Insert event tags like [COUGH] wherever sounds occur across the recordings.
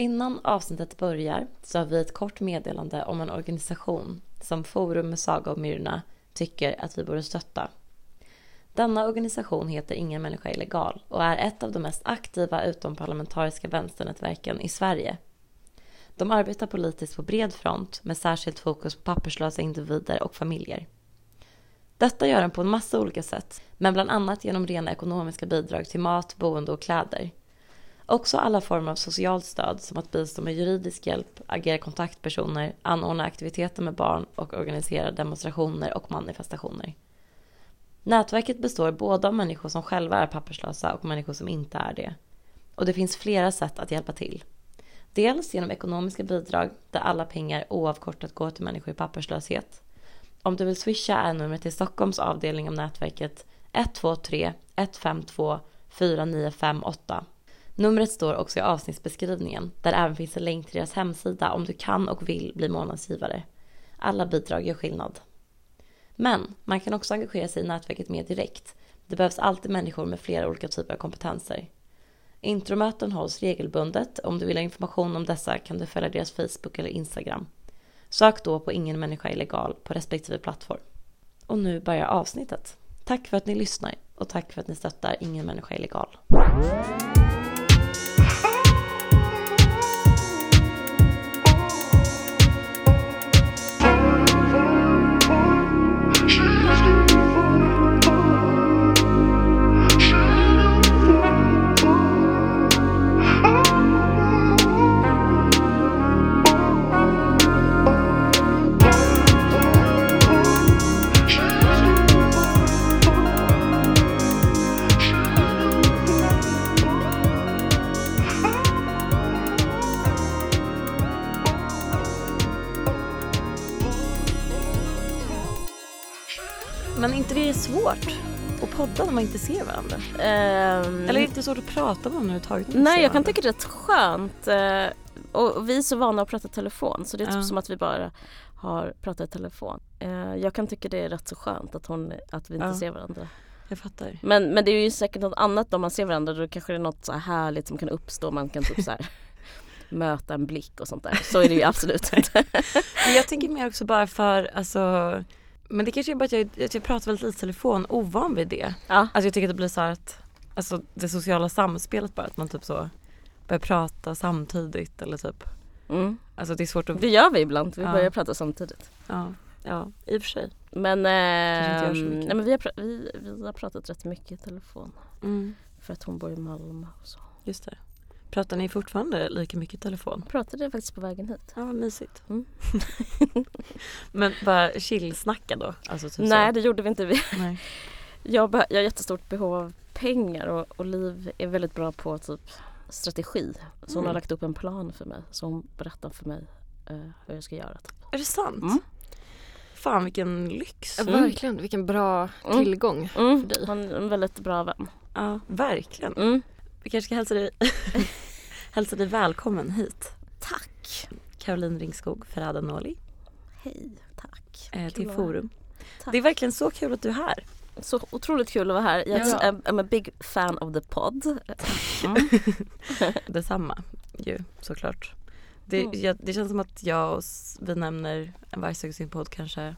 Innan avsnittet börjar så har vi ett kort meddelande om en organisation som Forum med Saga och Myrna tycker att vi borde stötta. Denna organisation heter Ingen människa är illegal och är ett av de mest aktiva utomparlamentariska vänsternätverken i Sverige. De arbetar politiskt på bred front med särskilt fokus på papperslösa individer och familjer. Detta gör de på en massa olika sätt, men bland annat genom rena ekonomiska bidrag till mat, boende och kläder. Också alla former av socialt stöd som att bistå med juridisk hjälp, agera kontaktpersoner, anordna aktiviteter med barn och organisera demonstrationer och manifestationer. Nätverket består både av människor som själva är papperslösa och människor som inte är det. Och det finns flera sätt att hjälpa till. Dels genom ekonomiska bidrag där alla pengar oavkortat går till människor i papperslöshet. Om du vill swisha är numret till Stockholms avdelning av nätverket 123 152 4958. Numret står också i avsnittsbeskrivningen där även finns en länk till deras hemsida om du kan och vill bli månadsgivare. Alla bidrag gör skillnad. Men man kan också engagera sig i nätverket mer direkt. Det behövs alltid människor med flera olika typer av kompetenser. Intromöten hålls regelbundet. Om du vill ha information om dessa kan du följa deras Facebook eller Instagram. Sök då på Ingen människa är illegal på respektive plattform. Och nu börjar avsnittet. Tack för att ni lyssnar och tack för att ni stöttar Ingen människa är illegal. Är svårt att podda när man inte ser varandra? Ehm, Eller är det inte svårt att prata med någon överhuvudtaget? nej jag kan tycka det är rätt skönt. eh, Och vi är så vana att prata i telefon så det är typ Ja. som att vi bara har pratat i telefon. Eh, Jag kan tycka det är rätt så skönt att, hon, att vi inte Ja. ser varandra. Jag fattar. Men, men det är ju säkert något annat om man ser varandra. Då kanske det är något så här härligt som kan uppstå. Man kan typ så här [LAUGHS] möta en blick och sånt där. Så är det ju absolut inte. [LAUGHS] Jag tänker mer också bara för, alltså men det kanske är bara att jag, jag pratar väldigt lite i telefon, ovan vid det. Ja. Alltså jag tycker att det blir så här att, alltså det sociala samspelet bara, att man typ så börjar prata samtidigt eller typ, Mm. alltså det är svårt att, Det gör vi ibland. Vi Ja. börjar prata samtidigt. ja, ja i och för sig. Men, eh, nej, men vi, har, vi, vi har pratat rätt mycket i telefon. Mm, För att hon bor i Malmö och så. just det. Pratar ni fortfarande lika mycket i telefon? Pratade faktiskt på vägen hit. Ja, vad mysigt. Mm. [LAUGHS] Men bara chillsnacka då? Alltså typ Nej så. det gjorde vi inte. Vi- Nej. [LAUGHS] Jag, jag har jättestort behov av pengar och, och Liv är väldigt bra på typ strategi. Så hon Mm. har lagt upp en plan för mig. Så hon berättar för mig eh, hur jag ska göra. Typ. Är det sant? Mm. Fan vilken lyx. Ja, Mm. Verkligen, vilken bra Mm. tillgång Mm. för dig. Hon är en väldigt bra vän. Ja, verkligen. Vi kanske ska hälsa dig, [LAUGHS] hälsa dig välkommen hit. Tack! Caroline Ringskog Ferhada Noli Hej, tack. eh, till Forum. Tack. Det är verkligen så kul att du är här. Så otroligt kul att vara här. Jag Ja. är a big fan of the pod. Mm. [LAUGHS] Detsamma ju såklart. Det, Mm. jag, det känns som att jag och vi nämner en vargsugen-podd kanske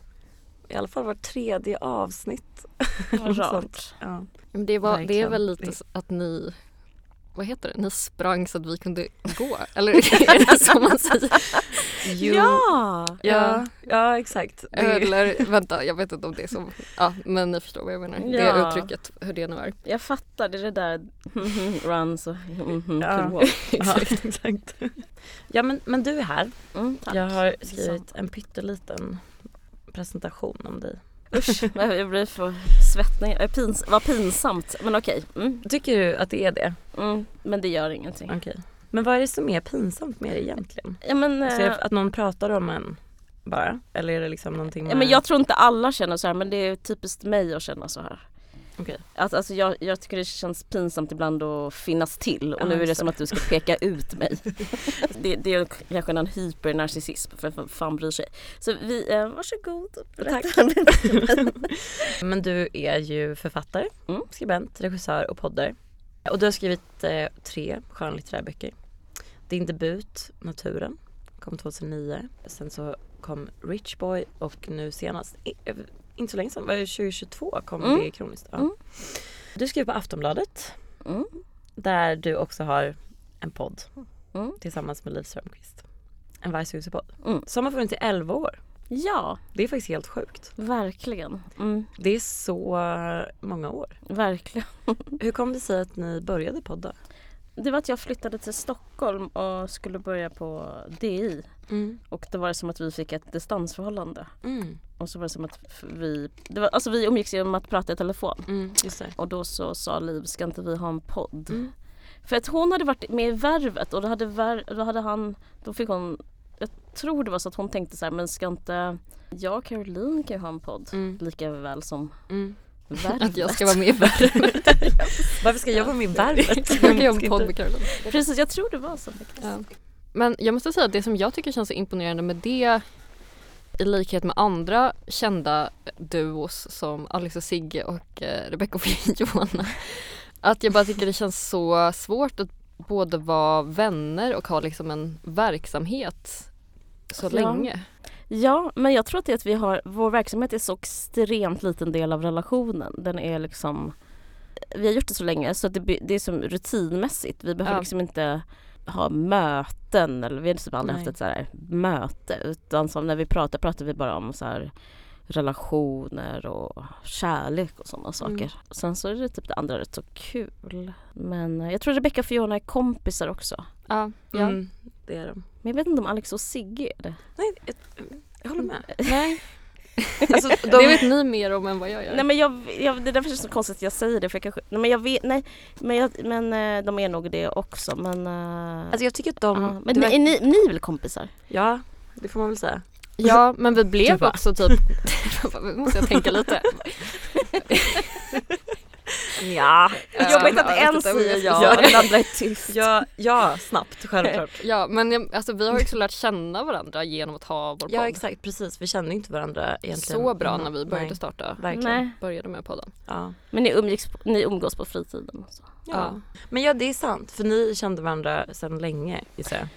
i alla fall var tredje avsnitt. [LAUGHS] Rart. Ja. Det, var, det är väl lite att ni, vad heter det, ni sprang så att vi kunde gå? Eller är det [LAUGHS] så man säger? Jo, Ja! ja, ja exakt. Det, Eller vänta, jag vet inte om det är så. Ja, men ni förstår vad jag menar. Det Ja. uttrycket, hur det nu är. Jag fattar, det är det där [LAUGHS] runs och [LAUGHS] Ja. could walk. ja, exakt. ja men, men du är här. Mm, tack. Jag har skrivit en pytteliten presentation om dig. Usch, jag blir för svettning. Eh, Pins, vad pinsamt, men okej. Mm, Tycker du att det är det? mm, men det gör ingenting. Okej. Men vad är det som är pinsamt med det egentligen? Ja, men, Alltså, eh, det att någon pratar om en bara? Eller är det liksom någonting ja, men jag tror inte alla känner så här men det är typiskt mig att känna så här. Okej. Att, alltså jag, jag tycker det känns pinsamt ibland att finnas till och nu är det som att du ska peka ut mig. [LAUGHS] det, det är kanske en hypernarcissism för vem fan bryr sig. Så vi, eh, varsågod. lite. [LAUGHS] Men du är ju författare, Mm. skribent, regissör och poddare. Och du har skrivit eh, tre skönlitterära böcker. din debut Naturen kom 2009. Sen så kom Rich Boy och nu senast, eh, inte så länge sedan, var det 2022 kom Mm. det kroniskt. Ja. Mm. Du skrev på Aftonbladet Mm. där du också har en podd Mm. tillsammans med Liv Strömquist. En Varghuset-podd. Mm. Som har funnits i 11 år. Ja, Det är faktiskt helt sjukt. verkligen. Mm. Det är så många år. Verkligen. [LAUGHS] Hur kom det sig att ni började podda? Det var att jag flyttade till Stockholm och skulle börja på DI. Mm. Och det var som att vi fick ett distansförhållande. Mm. Och så var det som att vi, det var, alltså vi umgicks genom att prata i telefon. Mm. Just det. Och då så sa Liv, ska inte vi ha en podd? Mm. För att hon hade varit med i Värvet och då hade, vär, då hade han, då fick hon, jag tror det var så att hon tänkte så här, men ska inte jag och Caroline kan ju ha en podd Mm. lika väl som Mm. Värvet. Att jag ska vara med i Värvet. [LAUGHS] Varför ska jag vara med i Värvet? [LAUGHS] Jag kan göra en podd med Caroline. Precis, jag tror det var så. Ja. Men jag måste säga att det som jag tycker känns så imponerande med det i likhet med andra kända duos som Alex och Sigge och eh, Rebecca och [LAUGHS] Johanna. Att jag bara tycker det känns så svårt att både vara vänner och ha liksom en verksamhet så Ja. länge. Ja, men jag tror att det är att vi har, vår verksamhet är så extremt liten del av relationen. Den är liksom, vi har gjort det så länge så att det, det är som rutinmässigt. Vi behöver Ja. liksom inte ha möten eller vi har typ aldrig Nej. haft ett så här möte utan som när vi pratar pratar vi bara om så här relationer och kärlek och sådana saker. Mm. Sen så är det typ det andra rätt så kul. Men eh, jag tror Rebecca och Fiona är kompisar också. Ja, ja. Mm, det är de. Men jag vet inte om Alex och Sigge är det. Nej, jag, jag håller med. [LAUGHS] Nej, [LAUGHS] Alltså, de, det vet ni mer om än vad jag gör. Nej men jag, jag, det är därför det är så konstigt att jag säger det för jag kanske, nej men jag vet, nej men, jag, men eh, de är nog det också men uh, alltså jag tycker att de... men det ni, verkar- är ni, ni är väl kompisar? Ja, det får man väl säga. Ja men vi blev bara- också typ, nu [LAUGHS] måste jag tänka lite. [LAUGHS] Ja, Jag vet att en inte, säger ja jag- och den andra är tyst. ja, ja snabbt självklart. Ja men alltså, vi har ju också lärt känna varandra genom att ha vår podd. Ja exakt, precis. Vi kände inte varandra egentligen. Så bra när vi började Nej, starta. Verkligen. Nej. Började med podden. Ja. Men ni, umgicks, på- ni umgås på fritiden och så. Ja. Men ja det är sant för ni kände varandra sedan länge gissar jag.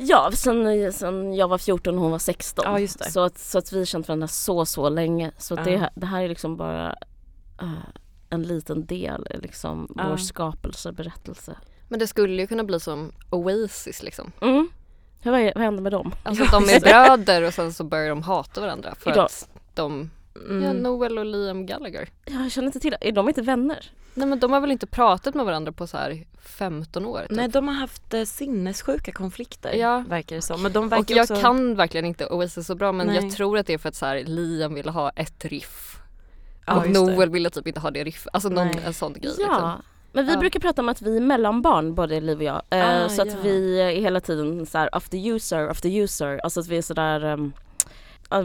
Ja, sen, sen jag var 14 och hon var 16. Ja, just det. Så, att, så att vi har känt varandra så så länge. Så Ja. det, här- det här är liksom bara eh, en liten del i liksom Ja. vår skapelseberättelse. Men det skulle ju kunna bli som Oasis liksom. Mm. Hur, vad, vad händer med dem? Alltså att de [LAUGHS] är bröder och sen så börjar de hata varandra för Idag- att de, Mm. ja Noel och Liam Gallagher. Ja, Jag känner inte till det. Är de inte vänner? Nej men de har väl inte pratat med varandra på så här 15 år typ. Nej de har haft eh, sinnessjuka konflikter Ja. verkar det som. Men de Och verkar jag också... kan verkligen inte Oasis så bra men Nej. jag tror att det är för att så här, Liam ville ha ett riff. Ja, och. Noel ville typ inte ha det riff. Alltså någon, Nej. en sån grej Ja. liksom. Men vi Ja. brukar prata om att vi är mellanbarn, både Liv och jag. Eh, Ah, så att ja. vi är hela tiden så här after user, after user. Alltså att vi är sådär um,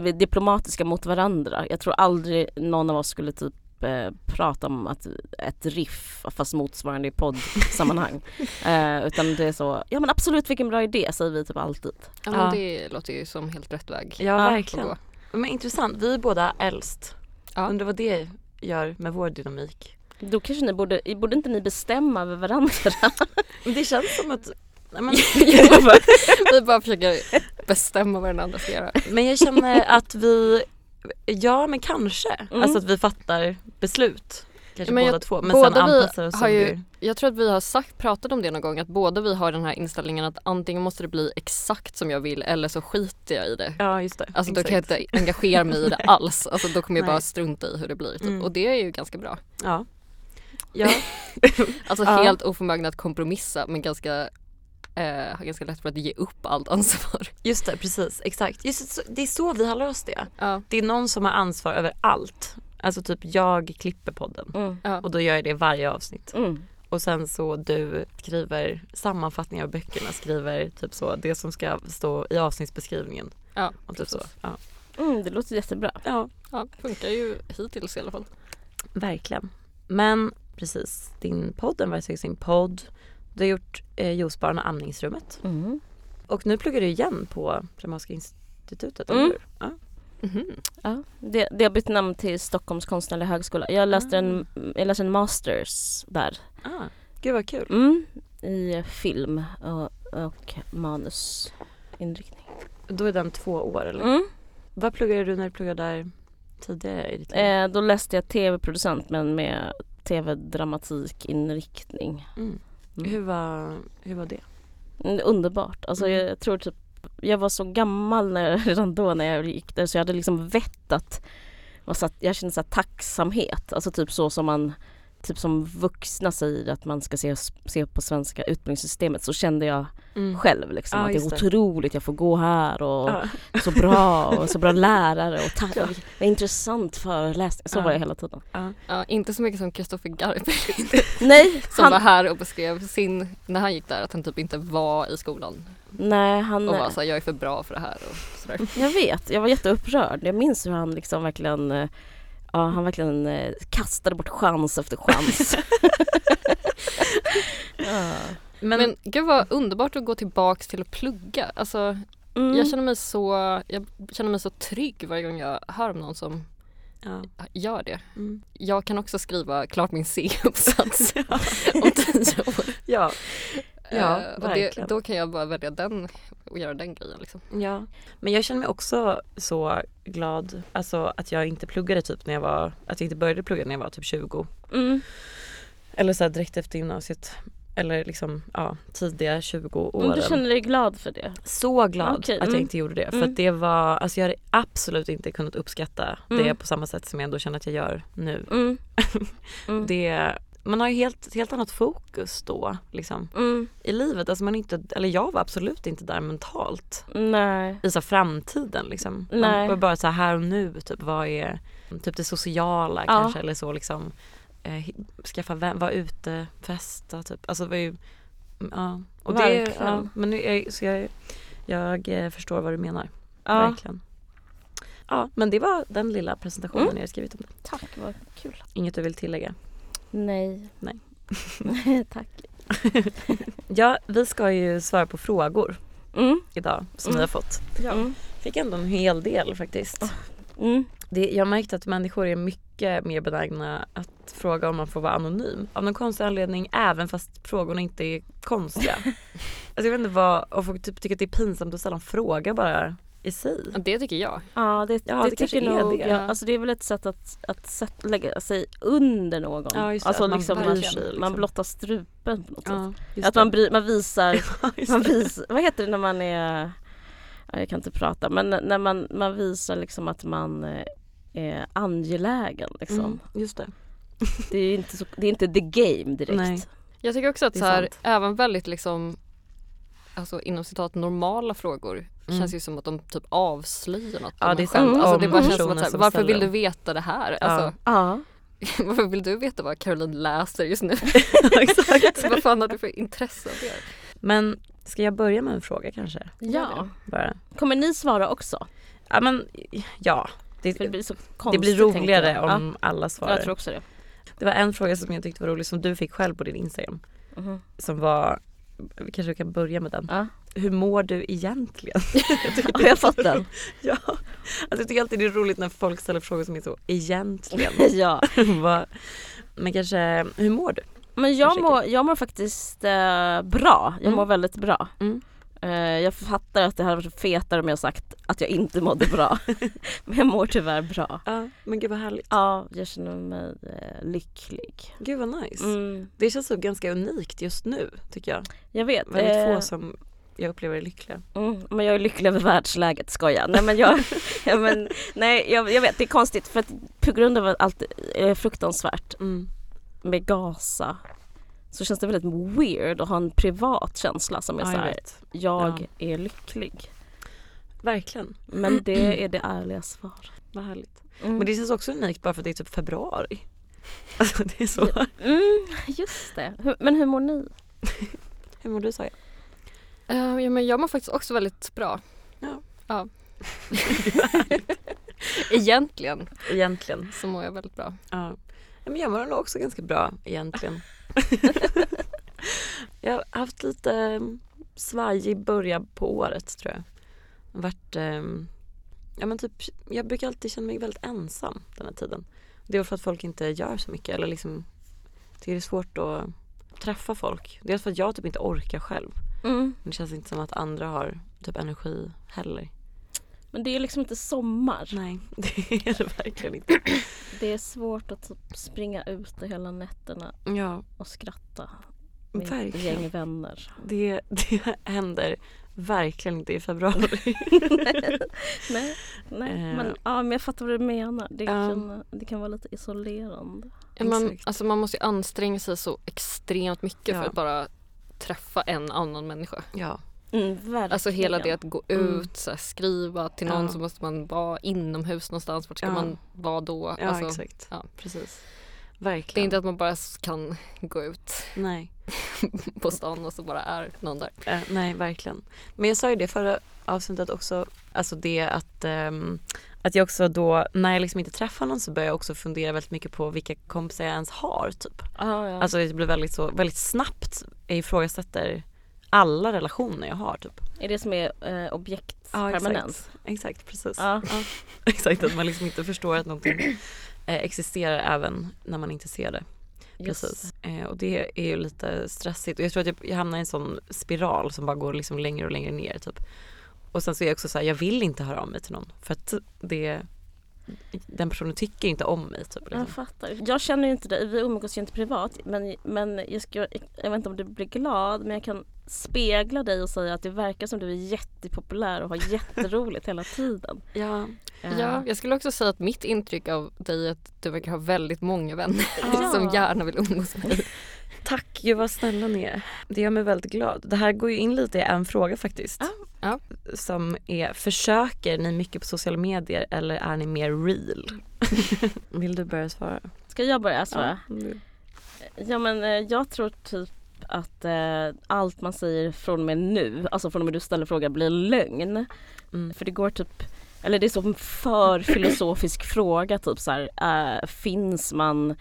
vi är diplomatiska mot varandra. Jag tror aldrig någon av oss skulle typ eh, prata om att ett riff fast motsvarande i poddsammanhang. [LAUGHS] eh, utan det är så, ja men absolut vilken bra idé säger vi typ alltid. Ja, men det låter ju som helt rätt väg. Ja, verkligen. att Men intressant, vi är båda äldst. Ja. Undrar vad det gör med vår dynamik. Då kanske ni borde, borde inte ni bestämma över varandra? Det känns som att... Nej, men, [LAUGHS] Vi bara försöker bestämma vad den andra ska göra. men jag känner att vi... Ja men kanske. Mm. Alltså att vi fattar beslut. Kanske båda jag- två. Men båda sen anpassar oss har ju- Jag tror att vi har sagt, pratat om det någon gång att båda vi har den här inställningen att antingen måste det bli exakt som jag vill eller så skiter jag i det. Ja just det. Alltså då kan jag Exakt. inte engagera mig i det [LAUGHS] alls. Alltså då kommer jag Nej. bara strunta i hur det blir. Typ. Mm. Och det är ju ganska bra. Ja. Ja. [LAUGHS] Alltså [LAUGHS] Ja. helt oförmögna att kompromissa men ganska, eh, har ganska lätt för att ge upp allt ansvar. Just det, precis. Exakt. Just, det är så vi har löst det. Ja. Det är någon som har ansvar över allt. Alltså typ jag klipper podden Mm. Och då gör jag det varje avsnitt. Mm. Och sen så du skriver sammanfattningar av böckerna, skriver typ så det som ska stå i avsnittsbeskrivningen. Ja, Och typ så. Ja. Mm, det låter jättebra. ja, Ja, funkar ju hittills i alla fall. verkligen. Men precis, din podd, den verkar sin podd. Du har gjort eh, Juicebarn och Amningsrummet. Mm. Och nu pluggar du igen på Dramatiska institutet, Mm. eller hur? Ja. Mhm. Ja, det, det har bytt namn till Stockholms konstnärliga högskola. Jag läste, en, jag läste en masters där. Ah, gud vad kul. Mm, I film. Och och manusinriktning. Då är den två år eller? Mm. Vad pluggade du när du pluggade där tidigare i ditt liv? Eh, då läste jag tv-producent men med tv-dramatikinriktning. Mm. Mm. Hur, var, hur var det? Mm, Underbart. Alltså Mm. jag tror typ jag var så gammal när, [LAUGHS] redan då när jag gick där så jag hade liksom vett att jag kände så här tacksamhet. Alltså typ så som man typ som vuxna säger att man ska se, se på svenska utbildningssystemet så kände jag Mm. själv liksom Ja, att det är just det. otroligt, jag får gå här och Ja. så bra och så bra [LAUGHS] lärare och tack, Ja. vad intressant föreläsning. Så Ja. var jag hela tiden. Ja. Ja, inte så mycket som Kristoffer Garpe [LAUGHS] Nej, som han, var här och beskrev sin, när han gick där, att han typ inte var i skolan nej, han, och var såhär, jag är för bra för det här och sådär. Jag vet, jag var jätteupprörd. Jag minns hur han liksom verkligen eh, Ja, han verkligen eh, kastade bort chans efter chans. [LAUGHS] ja. Men, Men gud vad underbart att gå tillbaks till att plugga. Alltså, mm. jag, känner mig så, jag känner mig så trygg varje gång jag hör om någon som ja. gör det. Mm. Jag kan också skriva klart min C-uppsats om tio år. ja. Ja, Eh, och det, då kan jag bara välja den och göra den grejen liksom. Ja, men jag känner mig också så glad alltså att jag inte pluggade typ när jag var, att jag inte började plugga när jag var typ 20. Mm. Eller så här direkt efter gymnasiet. Eller liksom ja, tidiga 20 Men åren. du känner dig glad för det? Så glad Okej, att jag mm. inte gjorde det. För Mm. att det var, alltså jag hade absolut inte kunnat uppskatta Mm. det på samma sätt som jag ändå känner att jag gör nu. Mm. [LAUGHS] Mm. Det, man har ju helt, helt annat fokus då liksom Mm. i livet. Alltså man är inte, eller jag var absolut inte där mentalt. Nej. i så framtiden liksom. Nej. Man var bara så här, och nu, typ vad är typ det sociala Ja. kanske eller så liksom. Eh, skaffa vän, vara ute, festa typ. Alltså det var ju, ja. Och det, Verkligen. ja, men nu så jag, jag eh, förstår vad du menar. Ja. Verkligen. Ja men det var den lilla presentationen Mm. jag skrivit om det. Tack, vad kul. Inget du vill tillägga? Nej. Nej. [LAUGHS] Tack. [LAUGHS] Ja vi ska ju svara på frågor Mm. idag som Mm. vi har fått. Mm. Fick ändå en hel del faktiskt. Mm. Det, jag har märkt att människor är mycket mer benägna att fråga om man får vara anonym. Av någon konstig anledning även fast frågorna inte är konstiga. [LAUGHS] alltså jag vet inte vad, och folk typ tycker att det är pinsamt att ställa en fråga bara i sig. Det tycker jag. Ja, det, Ja, det, det kanske tycker är nog det. jag. Alltså det är väl ett sätt att, att sätt, lägga sig under någon. Ja, just det, alltså man liksom, man, liksom. man blottar strupen på något sätt. Ja, just Att man, bry, man visar, [LAUGHS] Ja, man visar, vad heter det när man är, ja, jag kan inte prata, men när man, man visar liksom att man eh, är angelägen liksom. Mm, just det. [LAUGHS] Det är inte, så, det är inte the game direkt. Nej. Jag tycker också att så här, även väldigt liksom Alltså inom citat normala frågor Mm. känns ju som att de typ avslöjar något Ja, det är sant. Alltså det bara känns som att så här, varför vill du veta det här? Alltså, Ja. [LAUGHS] varför vill du veta vad Caroline läser just nu? [LAUGHS] Exakt. vad fan har du för intresse av det? Men ska jag börja med en fråga kanske? ja. Bara. Kommer ni svara också? Ja men ja. Det, det blir så det konstigt blir tänker roligare om alla ja, svarar. jag tror också det. Det var en fråga som jag tyckte var rolig som du fick själv på din Instagram. Mhm. Som var, kanske du kan börja med den. Ja. Hur mår du egentligen? [LAUGHS] Har jag fått den? [LAUGHS] ja. Alltså jag tycker alltid det är roligt när folk ställer frågor som är så egentligen. [LAUGHS] ja. Men kanske, hur mår du? Men jag mår, jag mår faktiskt eh, bra. Jag Mm. mår väldigt bra. Mm. Eh, jag fattar att det hade varit fetare om jag sagt att jag inte mådde bra. [LAUGHS] Men jag mår tyvärr bra. Ja, men gud vad härligt. Ja, jag känner mig eh, lycklig. Gud vad nice. Mm. Det känns så ganska unikt just nu tycker jag. Jag vet. Väldigt eh, få som jag upplever är lyckliga. Mm, men jag är lycklig över världsläget, skoja. Nej men jag, [LAUGHS] [LAUGHS] ja, men, nej, jag, jag vet det är konstigt för att på grund av allt är fruktansvärt Mm. med Gaza så känns det väldigt weird att ha en privat känsla som är Ja, så jag här, jag är lycklig. Verkligen. Men det är det ärliga svaret. Vad härligt. Mm. Men det känns också unikt bara för att det är typ februari. [LAUGHS] Alltså det är så. Mm, just det. Men hur mår ni? [LAUGHS] Hur mår du Saja? Eh, ja, men jag mår faktiskt också väldigt bra. Ja. ja. [LAUGHS] Egentligen Egentligen. så mår jag väldigt bra. Ja. Ja, Men jag mår nog också ganska bra egentligen. [LAUGHS] jag har haft lite mm, svajig början på året tror jag. Varit, ehm, ja men typ, jag brukar alltid känna mig väldigt ensam den här tiden. Det är för att folk inte gör så mycket eller liksom det är svårt att träffa folk. Dels för att jag typ inte orkar själv. Mm. Det känns inte som att andra har typ energi heller. Men det är liksom inte sommar. Nej, [LAUGHS] det är det verkligen inte. [CLEARS THROAT] Det är svårt att typ springa ute hela nätterna Ja, och skratta med Verkligen. gäng vänner. det, det händer verkligen inte i februari. [LAUGHS] nej, nej. Eh. Men, ja, men jag fattar vad du menar. Det, kan, det kan vara lite isolerande. Ja, man, alltså man måste ju anstränga sig så extremt mycket Ja. för att bara träffa en annan människa. Ja, Mm, verkligen. Alltså hela det att gå Mm. ut, så här, skriva till någon Ja. så måste man vara inomhus någonstans. Vart ska Ja. man vara då? ja Alltså, exakt. ja. Precis. Det är Verkligen. inte att man bara kan gå ut Nej. [LAUGHS] på stan och så bara är någon där. Eh, nej, verkligen. Men jag sa ju det förra avsnittet också, alltså det att, ehm, att jag också då, när jag liksom inte träffar någon så börjar jag också fundera väldigt mycket på vilka kompisar jag ens har typ. Ja, ja. Alltså det blir väldigt så, väldigt snabbt, jag ifrågasätter alla relationer jag har typ. är det som är eh, objekt Ja, exakt. Exakt, precis. Ja. [LAUGHS] Exakt, att man liksom inte förstår att någonting eh, existerar även när man inte ser det. Just Precis. Eh, och det är ju lite stressigt och jag tror att jag, jag hamnar i en sån spiral som bara går liksom längre och längre ner typ. Och sen så är jag också så här, jag vill inte höra av mig till någon för att det, den personen tycker inte om mig typ. Jag Liksom. fattar. Jag känner ju inte dig, vi umgås ju inte privat men, men jag, ska, jag vet inte om du blir glad men jag kan spegla dig och säga att det verkar som du är jättepopulär och har [LAUGHS] jätteroligt hela tiden. Ja, Eh, Ja, jag skulle också säga att mitt intryck av dig är att du verkar ha väldigt många vänner Ja. [LAUGHS] som gärna vill umgås med dig. [LAUGHS] tack, gud vad snälla ni är. Det gör mig väldigt glad. Det här går ju in lite i en fråga faktiskt. Ja. Ja. Som är, försöker ni mycket på sociala medier eller är ni mer real? [LAUGHS] Vill du börja svara? Ska jag börja svara? Ja, Ja men eh, jag tror typ att eh, allt man säger från och med nu, alltså från och med du ställer frågan blir lögn. Mm. För det går typ, eller det är så en för filosofisk fråga typ så här, eh, finns man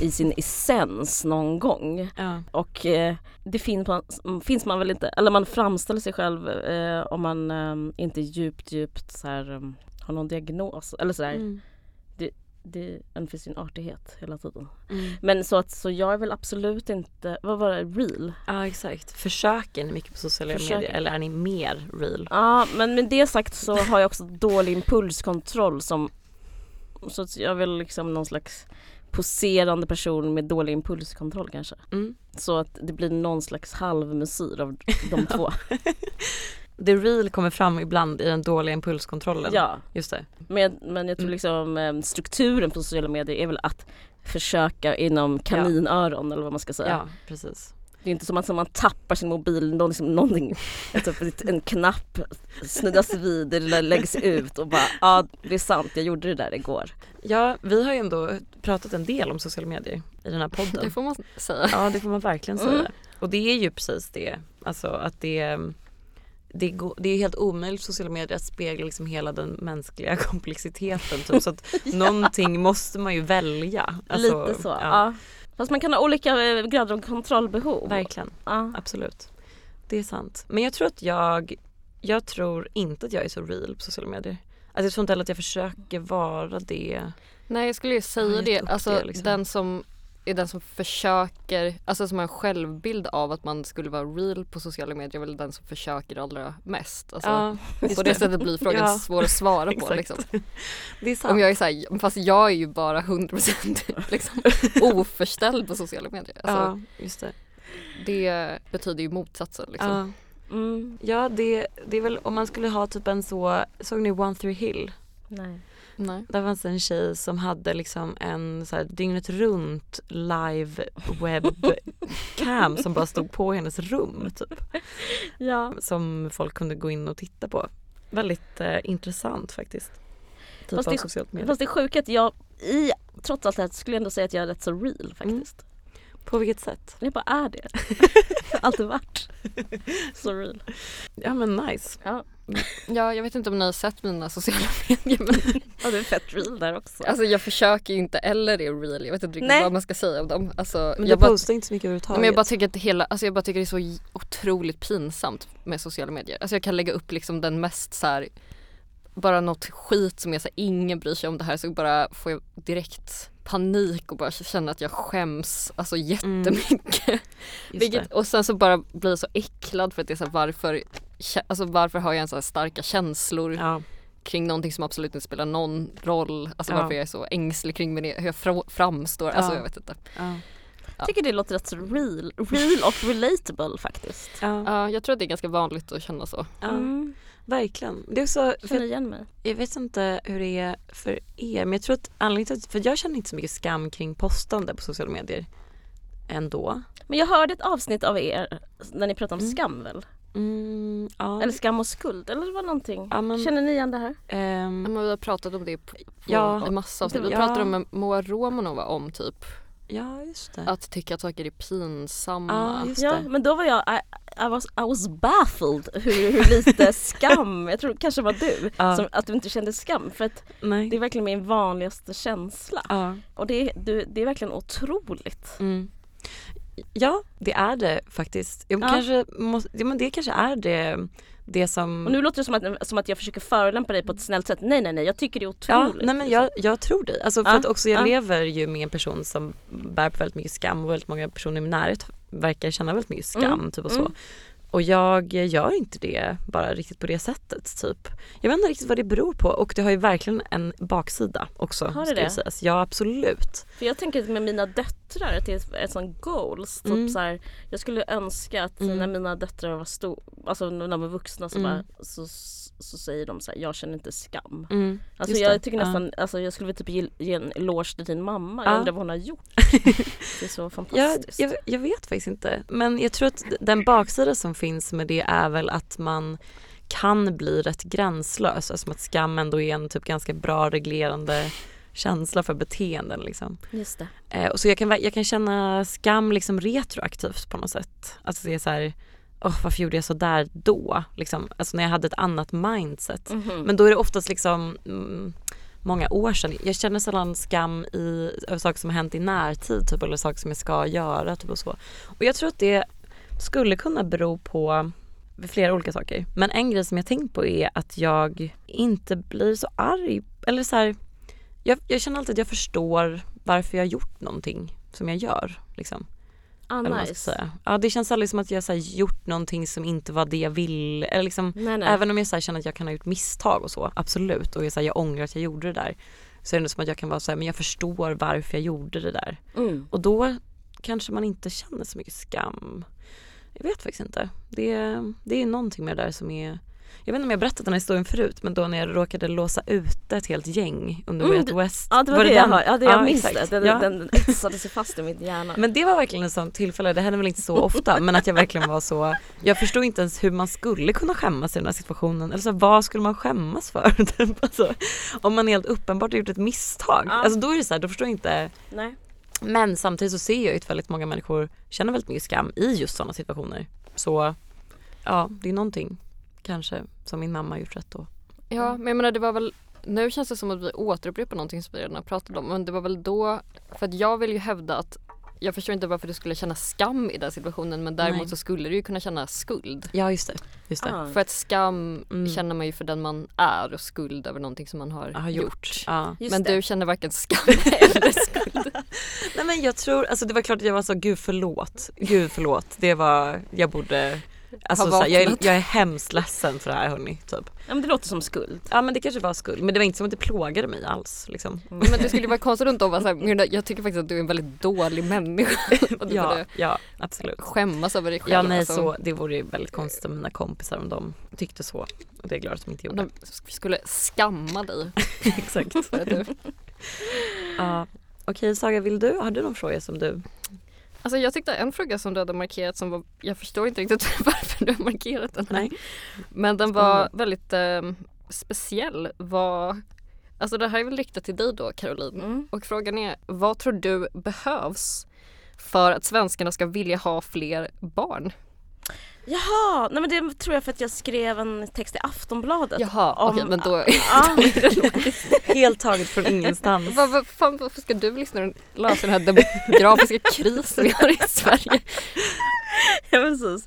i sin essens någon gång? Ja. Och eh, det finns man, finns man väl inte, eller man framställer sig själv eh, om man inte djupt djupt så här, har någon diagnos eller sådär. Mm. Det, det finns ju en artighet hela tiden. Mm. Men så att så jag är väl absolut inte, vad var det, real? Ja exakt. Försöker ni mycket på sociala Försöker. medier eller är ni mer real? Ja men med det sagt så har jag också dålig impulskontroll som så att jag är väl liksom någon slags poserande person med dålig impulskontroll kanske. Mm. Så att det blir någon slags halvmesyr av de två. [LAUGHS] Det real kommer fram ibland i den dåliga impulskontrollen. ja, Just det. men, men jag tror Mm. liksom eh, strukturen på sociala medier är väl att försöka inom kaninöron eller vad man ska säga. Ja precis. Det är inte som att man tappar sin mobil, någon, liksom, någonting, typ en knapp snuddas vid eller läggs ut och bara ja det är sant jag gjorde det där igår. Ja vi har ju ändå pratat en del om sociala medier i den här Det podden. får man säga. Ja det får man verkligen säga. Mm. Och det är ju precis det. Alltså att det det, går, det är helt omöjligt sociala medier att spegla liksom hela den mänskliga [LAUGHS] komplexiteten. Typ. Så att [LAUGHS] någonting måste man ju välja. Alltså, Lite så. Ja. Ja, Fast man kan ha olika eh, grader av kontrollbehov. Verkligen. Ja. Absolut. Det är sant. Men jag tror att jag, jag tror inte att jag är så real på sociala medier. Alltså jag tror inte heller att jag försöker vara det. Nej jag skulle ju Ja, säga det, alltså det, liksom. den som är den som försöker, alltså som har en självbild av att man skulle vara real på sociala medier är väl den som försöker allra mest. Alltså, ja, på det sättet blir frågan Ja. svår att svara på liksom. Det är sant. Om jag är såhär, fast jag är ju bara 100% [LAUGHS] liksom oförställd på sociala medier. Alltså, ja, just det. Det betyder ju motsatsen liksom. Ja, Mm. ja det, det är väl om man skulle ha typ en så, såg ni One Through Hill? Nej. Nej. Där fanns en tjej som hade liksom en så här dygnet runt live webcam som bara stod på hennes rum typ. [LAUGHS] Ja. Som folk kunde gå in och titta på. Väldigt eh, intressant faktiskt. Typ Fast det- socialt medier. Fast det är sjukt att jag i, trots allt det här skulle jag ändå säga att jag är rätt så real faktiskt. På vilket sätt? Jag bara är det. jag [LAUGHS] alltid varit [LAUGHS] så real. Ja men nice. Ja. Ja, jag vet inte om ni har sett mina sociala [LAUGHS] medier men ja du är fett real där också. alltså jag försöker ju inte eller är real. Jag vet inte riktigt Nej. vad man ska säga om dem. Alltså, Men du jag, bara, postar inte så mycket överhuvudtaget. men jag bara tycker att hela, alltså jag bara tycker det är så otroligt pinsamt med sociala medier. Alltså jag kan lägga upp liksom den mest så här bara något skit som är så här, ingen bryr sig om det här så bara får jag direkt panik och bara känner att jag skäms alltså jättemycket. Just Vilket, och sen så bara blir jag så äcklad för att det är så här, varför, alltså varför har jag en så här starka känslor. Ja. kring någonting som absolut inte spelar någon roll. Alltså Ja. varför jag är så ängslig kring min, hur jag fra- framstår. Alltså Ja. jag vet inte. Ja. Jag tycker det låter rätt så real, real och relatable faktiskt. Ja. Ja, jag tror att det är ganska vanligt att känna så. Mm. Verkligen. Det är också, för Känner igen mig. Jag vet inte hur det är för er men jag tror att anledningen till att, för jag känner inte så mycket skam kring postande på sociala medier ändå. Men jag hörde ett avsnitt av er när ni pratade om Mm. skam väl? Mm, ja. Eller skam och skuld eller var någonting. Ja, men- Känner ni igen det här? Ehm, Ja, Men vi har pratat om det på, på Ja. i massa avsnitt. Vi Ja. pratade med Moa Romanova om typ ja just det. att tycka att saker är pinsamma. Ja just Ja, men då var jag, I, I, was, I was baffled hur, hur lite [LAUGHS] skam, jag tror det kanske var du, Ja. som, att du inte kände skam. För att Nej. det är verkligen min vanligaste känsla. Ja. Och det, är- du, det är verkligen otroligt. Mm. Ja, det är det faktiskt. Jag Ja. kanske måste, ja, men det kanske är det, det som... Och nu låter det som att, som att jag försöker förolämpa dig på ett snällt sätt. Nej nej nej, jag tycker det är Ja, otroligt. nej men jag, jag tror dig. Alltså för Ja, att också jag ja. lever ju med en person som bär på väldigt mycket skam och väldigt många personer i min närhet verkar känna väldigt mycket skam Mm, typ och så. mm. Och jag gör inte det bara riktigt på det sättet typ. Jag vet inte riktigt vad det beror på och det har ju verkligen en baksida också. Har det det? sägas. Ja absolut. För jag tänker med mina döttrar att det är ett sånt goals. Typ Mm. så här, jag skulle önska att Mm. när mina döttrar var stor, alltså när de var vuxna så, Mm. bara, så, så säger de så här, jag känner inte skam. Mm, Alltså jag tycker Ja. nästan, alltså jag skulle väl typ ge, ge en eloge till din mamma. Ja. Jag undrar vad hon har gjort. [LAUGHS] det är så Jag, fantastiskt. jag, jag vet faktiskt inte. Men jag tror att den baksida som finns med det är väl att man kan bli rätt gränslös. Alltså att skam ändå är en typ ganska bra reglerande känsla för beteenden liksom. Just det. Eh, och så jag kan, jag kan känna skam liksom retroaktivt på något sätt. Alltså det är så här, åh varför gjorde jag så där då? Liksom, alltså när jag hade ett annat mindset. Mhm. Men då är det oftast liksom mm, många år sedan. Jag känner sällan skam i, över saker som har hänt i närtid typ, eller saker som jag ska göra. Typ, och, så. och jag tror att det skulle kunna bero på flera olika saker. Men en grej som jag tänkt på är att jag inte blir så arg. Eller så här, jag, jag känner alltid att jag förstår varför jag har gjort någonting som jag gör. Liksom. Ah, nice. säga. Ja, det känns aldrig som att jag har gjort någonting som inte var det jag vill. Eller liksom, Nej, nej. Även om jag så här, känner att jag kan ha gjort misstag och så, absolut. Och jag, så här, jag ångrar att jag gjorde det där. Så är det som att jag kan vara så här, men jag förstår varför jag gjorde det där. Mm. Och då kanske man inte känner så mycket skam. Jag vet faktiskt inte. Det, det är någonting med det där som är jag vet inte om jag berättat den här historien förut men då när jag råkade låsa ute ett helt gäng under Mm, Way Out det- West. Ja det var, det, jag hör. Ja, det jag minns exakt. det. Den, Ja. den etsade sig fast i min hjärna. [LAUGHS] Men det var verkligen ett sånt tillfälle, det hände väl inte så ofta [LAUGHS] men att jag verkligen var så Jag förstod inte ens hur man skulle kunna skämmas i den här situationen eller så vad skulle man skämmas för? [LAUGHS] Typ, alltså, om man helt uppenbart har gjort ett misstag. Ja. Alltså då är det så här, då förstår jag inte Nej. Men samtidigt så ser jag ju att väldigt många människor känner väldigt mycket skam i just sådana situationer. Så ja, det är någonting kanske som min mamma har gjort rätt då. Ja, men jag menar det var väl nu känns det som att vi återupprepar någonting som vi redan har pratat om men det var väl då, för att jag vill ju hävda att jag förstår inte varför du skulle känna skam i den situationen men däremot Nej. så skulle du ju kunna känna skuld. Ja just det, just det. Ah. För att skam Mm. känner man ju för den man är och skuld över någonting som man har, har gjort. gjort. Just Men det. du känner varken skam [LAUGHS] eller skuld. [LAUGHS] Nej men jag tror, alltså det var klart att jag var så gud förlåt, gud förlåt. Det var, jag borde Alltså så här, jag, är, jag är hemskt ledsen för det här hörni, typ. Ja men det låter som skuld. Ja men det kanske var skuld, men det var inte som att det plågade mig alls liksom. Men det skulle ju vara konstigt runt om vara såhär, jag tycker faktiskt att du är en väldigt dålig människa. [LAUGHS] Och du Ja, ja absolut. skämmas över dig själv. Ja nej alltså. så, det vore ju väldigt konstigt om mina kompisar om de tyckte så. Och det är glad att de inte gjorde. De skulle skamma dig [LAUGHS] Exakt. Ja. Okej Saga, vill du, har du någon fråga som du? Alltså jag tyckte en fråga som du hade markerat som var, jag förstår inte riktigt [LAUGHS] varför du har markerat den här. Nej. Men den var väldigt eh, speciell. Var, alltså det här är väl riktat till dig då Caroline. Mm. Och frågan är, vad tror du behövs för att svenskarna ska vilja ha fler barn? Jaha, nej men det tror jag för att jag skrev en text i Aftonbladet. Jaha, Om- okej men då [LAUGHS] Ja. [LAUGHS] Helt taget från ingenstans. vad, vad, fan, varför ska du liksom lösa den här demografiska [LAUGHS] krisen vi har i Sverige? ja precis.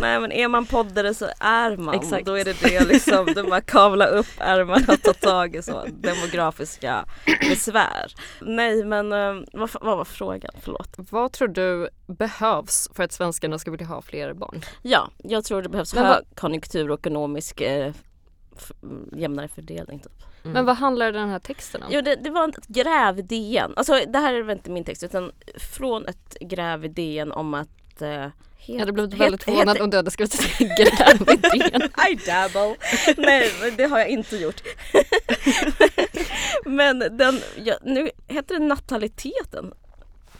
Nej men är man poddare så är man. Exakt. Då är det det liksom, du bara kavla upp ärmarna och ta tag i så demografiska besvär. Nej men eh, vad, vad var frågan? Förlåt. Vad tror du behövs för att svenskarna ska vilja ha fler barn? Ja, jag tror det behövs Men vad- högkonjunktur och ekonomisk eh, f- jämnare fördelning typ. Mm. Men vad handlar den här texten om? Jo det, det var ett gräv i DN, alltså det här är väl inte min text utan från ett gräv i DN om att eh, jag het- hade blivit het- väldigt förvånad om du hade skrivit ett [LAUGHS] grävidén. [LAUGHS] I dabble. Nej det har jag inte gjort. [LAUGHS] men den, ja, nu heter det nataliteten.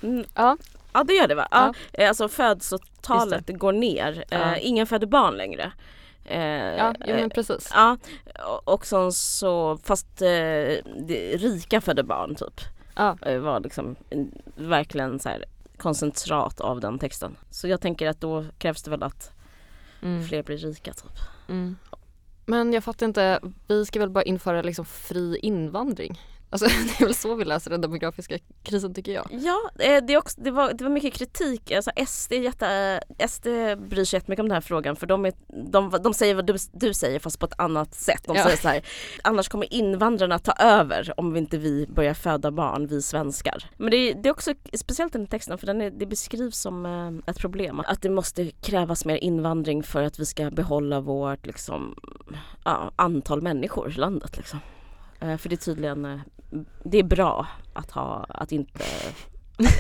Mm, Ja, Ja det gör det va? Ja. eh, Alltså födelsetalet går ner. Ja. Eh, ingen föder barn längre. Eh, ja, ja men precis. Ja, och- sen så, fast rika födde barn typ. Ja. Var liksom en- verkligen så här koncentrat av den texten. Så jag tänker att då krävs det väl att Mm. fler blir rika typ. Mm. Men jag fattar inte, vi ska väl bara införa liksom fri invandring? Alltså [LAUGHS] det är väl så vi läser den demografiska krisen tycker jag. Ja, eh, det, också, det, var, det var mycket kritik. Alltså SD, jätte, SD bryr sig jättemycket om den här frågan för de, är, de, de säger vad du, du säger fast på ett annat sätt. De Ja. säger så här, annars kommer invandrarna ta över om vi inte vi börjar föda barn, vi svenskar. Men det, är- det är också speciellt den här texten för den är, det beskrivs som eh, ett problem. Att det måste krävas mer invandring för att vi ska behålla vårt liksom, ja, antal människor i landet. Liksom. Eh, För det är tydligen eh, det är bra att ha, att inte,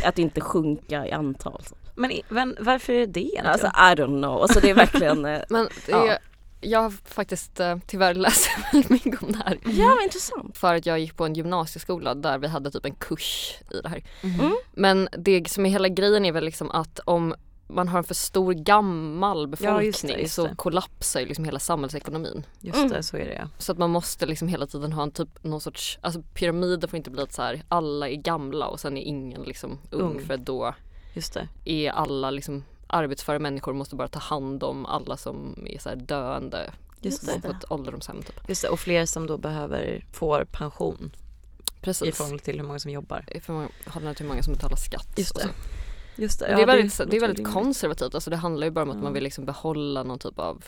att inte sjunka i antal. Men, men varför är det det egentligen? Alltså I don't know. Alltså det är verkligen, [LAUGHS] eh, Men det, Ja. jag har faktiskt eh, tyvärr läst [LAUGHS] väldigt mycket om det här. ja vad intressant. För att jag gick på en gymnasieskola där vi hade typ en kurs i det här. Mhm. Mm. Men det som är hela grejen är väl liksom att om man har en för stor gammal befolkning just det, just så det. kollapsar ju liksom hela samhällsekonomin. Just Mm. det, så är det ja. Så att man måste liksom hela tiden ha en typ någon sorts, alltså pyramider får inte bli att så här, alla är gamla och sen är ingen liksom ung, Ung. för då Just det. är alla liksom arbetsföra människor måste bara ta hand om alla som är så här döende Just det. på ett ålderdomshem typ. Just det. Och fler som då behöver får pension i Precis. förhållande till hur många som jobbar. I förhållande till hur många som betalar skatt. Just och det. Just det. Ja, det är väldigt, det är väldigt konservativt, alltså det handlar ju bara om att man vill liksom behålla någon typ av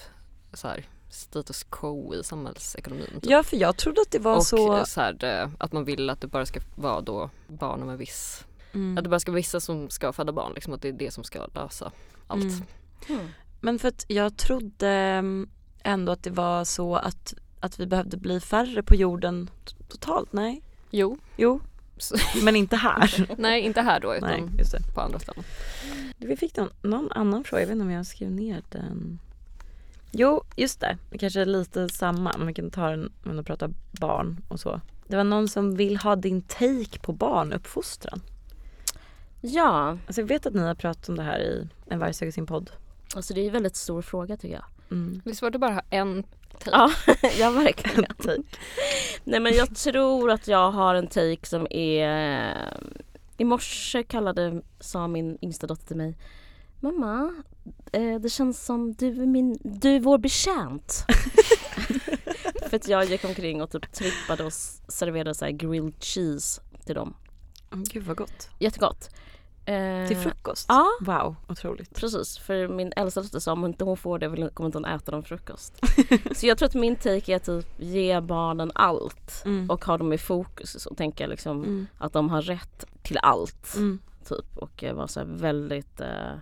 så här, status quo i samhällsekonomin. Typ. Ja för jag trodde att det var och så... så här, det, att man vill att det bara ska vara då barn med viss, Mm. att det bara ska vara vissa som ska föda barn, liksom att det är det som ska lösa allt. Mm. Mm. Men för att jag trodde mm, ändå att det var så att, att vi behövde bli färre på jorden totalt. Nej. Jo, Jo, [LAUGHS] men inte här. [LAUGHS] nej inte här då utan Nej, just det. på andra ställen. Vi fick någon, någon annan fråga, jag vet inte om jag skrev ner den. Jo, just det. Det kanske är lite samma, men vi kan ta den när vi pratar barn och så. Det var någon som vill ha din take på barnuppfostran. Ja, Alltså jag vet att ni har pratat om det här i En varg söker sin podd. alltså det är en väldigt stor fråga tycker jag. Mm. Det är svårt att bara ha en take. Ja, [LAUGHS] ja verkligen. [LAUGHS] Take. Nej men jag tror att jag har en take som är I morse kallade, sa min yngsta dotter till mig Mamma, eh, det känns som du är, min, du är vår betjänt. [LAUGHS] För att jag gick omkring och typ trippade och serverade så grilled cheese till dem. Gud vad gott. Jättegott. Eh, Till frukost? Ja, Wow, otroligt. precis. För min äldsta dotter sa om inte hon får det kommer inte hon äta dem frukost. [LAUGHS] så jag tror att min take är att typ ge barnen allt Mm. och ha dem i fokus och tänka liksom Mm. att de har rätt till allt. Mm. Typ och vara så väldigt eh,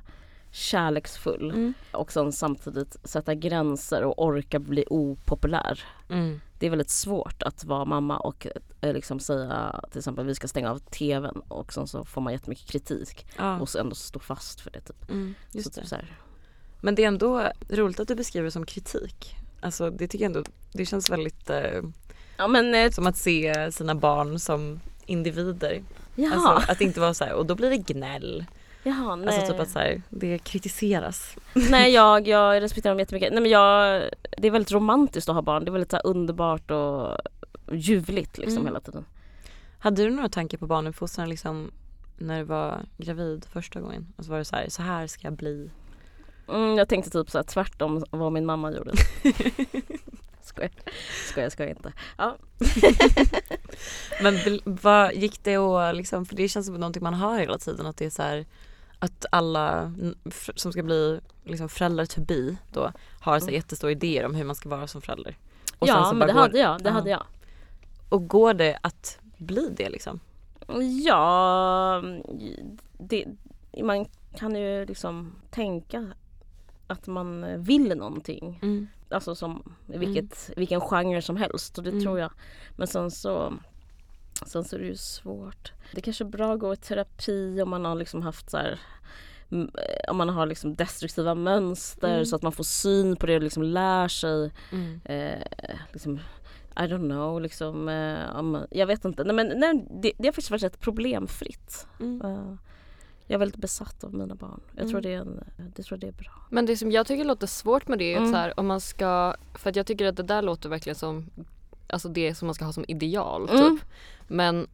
kärleksfull. Mm. Och sen samtidigt sätta gränser och orka bli opopulär. Mm. Det är väldigt svårt att vara mamma och eh, liksom säga till exempel vi ska stänga av tvn och sen så får man jättemycket kritik Ja, och så ändå stå fast för det. Typ. mm. så typ det. så Men det är ändå roligt att du beskriver det som kritik. Alltså det tycker jag ändå, det känns väldigt eh, Ja men eh, som att se sina barn som individer. jaha, Alltså att inte vara så här, och då blir det gnäll. Jaha nej. Alltså typ att så här, det kritiseras. nej [LAUGHS] jag, jag respekterar dem jättemycket. Nej men jag, det är väldigt romantiskt att ha barn. Det är väldigt så här, underbart och ljuvligt liksom Mm. hela tiden. Hade du några tankar på barnuppfostran liksom när du var gravid första gången? Alltså var det så här, så här ska jag bli? Mm, jag tänkte typ så här, tvärtom vad min mamma gjorde. [LAUGHS] skojar, skojar, skojar inte. Ja. [LAUGHS] Men vad gick det och liksom, för det känns som någonting man hör hela tiden att det är så här att alla som ska bli liksom föräldrar to be då har så Mm. jättestora idéer om hur man ska vara som förälder. Och Ja men det går- hade jag, det Ja. hade jag. Och går det att bli det liksom? Ja, det, man kan ju liksom tänka att man vill någonting. Alltså som i vilket, vilken genre som helst och det Mm. tror jag. Men sen så Sen så är det ju svårt. Det kanske är bra att gå i terapi om man har liksom haft så här eh, om man har liksom destruktiva mönster Mm. så att man får syn på det och liksom lär sig Mm. eh, liksom, I don't know, liksom, eh, om, jag vet inte. Nej, men, nej, det, det har faktiskt varit rätt problemfritt. Mm. Eh, jag är väldigt besatt av mina barn. Jag tror, Mm. det är en, det tror det är bra. Men det som jag tycker låter svårt med det är att Mm. så här, om man ska, för att jag tycker att det där låter verkligen som Alltså det som man ska ha som ideal typ. Mm. Men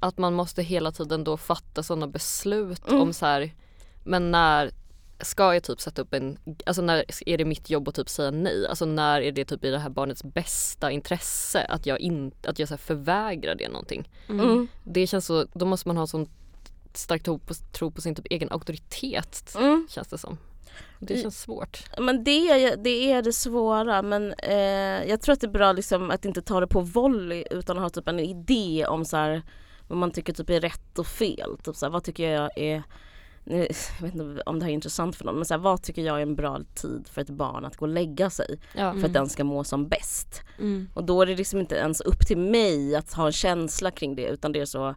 att man måste hela tiden då fatta sådana beslut Mm. om så här, men när ska jag typ sätta upp en, alltså när är det mitt jobb att typ säga nej? Alltså när är det typ i det här barnets bästa intresse att jag inte, att jag så här förvägrar det någonting? Mm. Det känns så, då måste man ha sån stark tro på, tro på sin typ egen auktoritet Mm. känns det som. Det känns svårt. Men det, är- det är det svåra men eh, jag tror att det är bra liksom att inte ta det på volley utan ha typ en idé om så här, vad man tycker typ är rätt och fel. Typ så här, vad tycker jag är nu, [LAUGHS] jag vet inte om det här är intressant för någon men så här, vad tycker jag är en bra tid för ett barn att gå och lägga sig Ja. för att den ska må som bäst. Mm. Och då är det liksom inte ens upp till mig att ha en känsla kring det utan det är så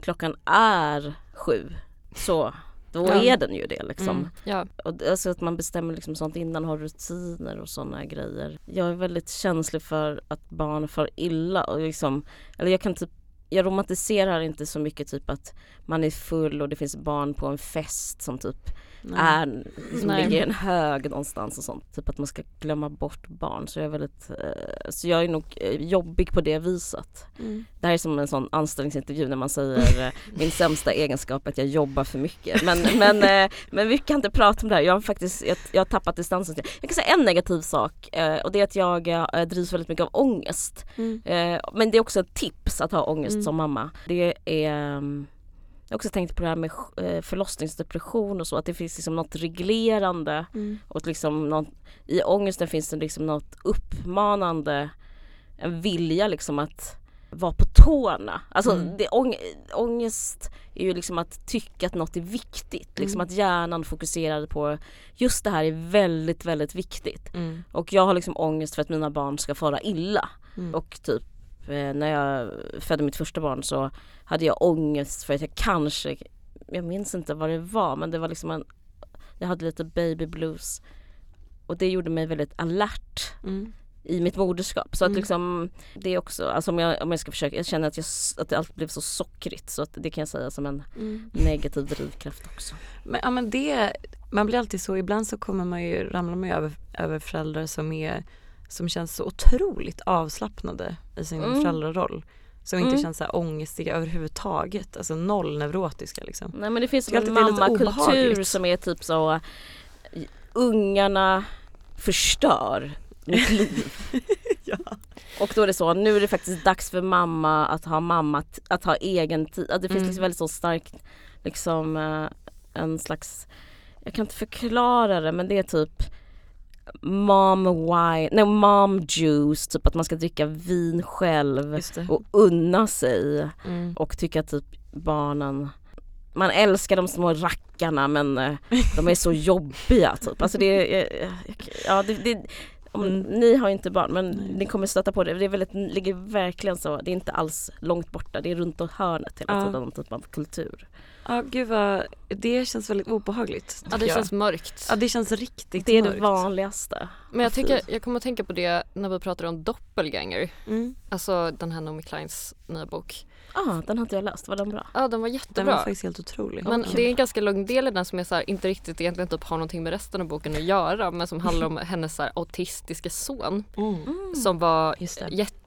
klockan är sju. Så då Ja. är den ju det liksom. Mm. Ja. Och alltså att man bestämmer liksom sånt innan, har rutiner och sådana grejer. Jag är väldigt känslig för att barn far illa och liksom, eller jag kan typ jag romantiserar inte så mycket typ att man är full och det finns barn på en fest som typ Nej. är, liksom Nej. ligger i en hög någonstans och sånt. Typ att man ska glömma bort barn. Så jag är väldigt, eh, så jag är nog eh, jobbig på det viset. Mm. Det här är som en sån anställningsintervju när man säger eh, min sämsta egenskap är att jag jobbar för mycket. Men, men, eh, men vi kan inte prata om det här. Jag har faktiskt jag, jag har tappat distansen. Jag kan säga en negativ sak eh, och det är att jag drivs väldigt mycket av ångest. Mm. Men det är också ett tips att ha ångest Mm. som mamma. Det är mm, jag har också tänkt på det här med eh, förlossningsdepression och så, att det finns liksom något reglerande Mm. och liksom något, i ångesten finns det liksom något uppmanande, en vilja liksom att vara på tårna. Alltså Mm. det, ång, ångest är ju liksom att tycka att något är viktigt. Liksom Mm. att hjärnan fokuserar på just det här är väldigt, väldigt viktigt. Mm. Och jag har liksom ångest för att mina barn ska fara illa. Mm. Och typ när jag födde mitt första barn så hade jag ångest för att jag kanske, jag minns inte vad det var men det var liksom en, jag hade lite baby blues. Och det gjorde mig väldigt alert Mm. i mitt moderskap. Så att Mm. liksom det är också, alltså om jag, om jag ska försöka, jag känner att, jag, att det alltid blev så sockrigt så att det kan jag säga som en Mm. negativ drivkraft också. Men, ja, men det, man blir alltid så, ibland så kommer man ju, ramlar man ju över, över föräldrar som är som känns så otroligt avslappnade i sin Mm. föräldraroll. Som inte Mm. känns så här ångestiga överhuvudtaget, alltså noll neurotiska liksom. Nej men det finns Det en mammakultur som är typ så Ungarna förstör mitt [LAUGHS] liv. Ja. Och då är det så, nu är det faktiskt dags för mamma att ha mamma, att ha egen tid. Att det finns Mm. liksom väldigt så starkt liksom eh, en slags, jag kan inte förklara det men det är typ mom wine, nej mom juice, typ att man ska dricka vin själv och unna sig Mm. och tycka typ barnen man älskar de små rackarna men eh, de är så [LAUGHS] jobbiga typ. Alltså det eh, ja det, det om, Mm. Ni har inte barn men Nej. ni kommer stöta på det. Det är väldigt, ligger verkligen så, det är inte alls långt borta. Det är runt om hörnet hela Ja. tiden, någon typ av kultur. Ja gud vad, det känns väldigt obehagligt. Ja det jag. känns mörkt. Ja det känns riktigt Det är mörkt. det vanligaste. Men jag Fy. tycker, jag kommer att tänka på det när vi pratade om doppelganger. Mm. Alltså den här Naomi Kleins nya bok. Ja, ah, den har inte jag läst. Var den bra? Ja den var Den jättebra. var faktiskt helt otrolig. Men Okej. det är en ganska lång del i den som är så här, inte riktigt egentligen typ har någonting med resten av boken att göra men som handlar om [LAUGHS] hennes så här, autistiska son Mm. som var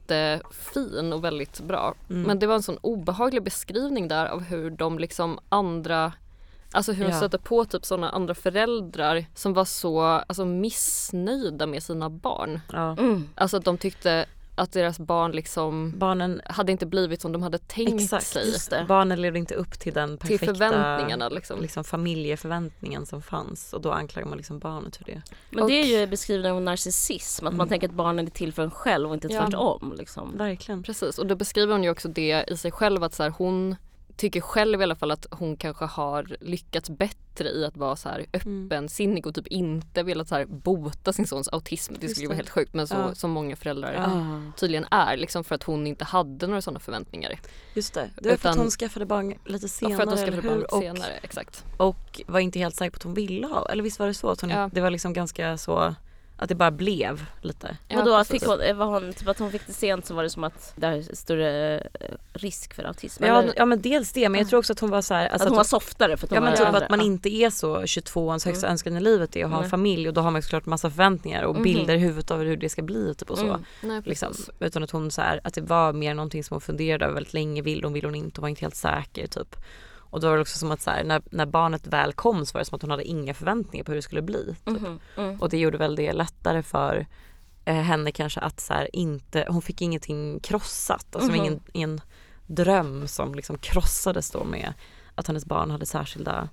jättefin och väldigt bra. Mm. Men det var en sån obehaglig beskrivning där av hur de liksom andra Alltså hur de Ja. stötte på typ sådana andra föräldrar som var så alltså, missnöjda med sina barn. Ja. Mm. Alltså att de tyckte att deras barn liksom Barnen, hade inte blivit som de hade tänkt exakt, sig. Just det. barnen levde inte upp till den Till perfekta förväntningarna liksom. liksom, familjeförväntningen som fanns och då anklagar man liksom barnet för det. Men Och- det är ju beskrivning av narcissism, att man Mm. tänker att barnen är till för en själv och inte Ja. tvärtom. Liksom. Verkligen. Precis och då beskriver hon ju också det i sig själv att så här, hon tycker själv i alla fall att hon kanske har lyckats bättre i att vara så här Mm. öppensinnig och typ inte velat så här bota sin sons autism. Det skulle ju vara helt sjukt men så Ja. som många föräldrar Ja. tydligen är liksom för att hon inte hade några sådana förväntningar. Just det. Det var för att Utan- hon skaffade barn lite senare, för att eller skaffade barn Och, senare. Exakt. och var inte helt säker på att hon ville ha, eller visst var det så? Att hon, Ja. Det var liksom ganska så att det bara blev lite. Ja, Vadå, fick hon, eh, var hon, typ att hon fick det sent så var det som att det är större eh, risk för autism? Ja, eller? ja men dels det men jag Ja. tror också att hon var så här, alltså att hon var softare för att hon Ja men typ äldre. att man inte är så 22 ens högsta Mm. önskan i livet är att ha en familj och då har man såklart massa förväntningar och Mhm. bilder i huvudet av hur det ska bli typ och så. Mm. Nej, Liksom. Utan att hon så här, att det var mer någonting som hon funderade över väldigt länge, vill hon, vill hon inte, hon var inte helt säker typ. Och då var det också som att så här, när, när barnet väl kom så var det som att hon hade inga förväntningar på hur det skulle bli. Typ. Mhm. Mm. Och det gjorde väl det lättare för eh, henne kanske att så här, inte, hon fick ingenting krossat, alltså Mhm. ingen, ingen dröm som liksom krossades då med att hennes barn hade särskilda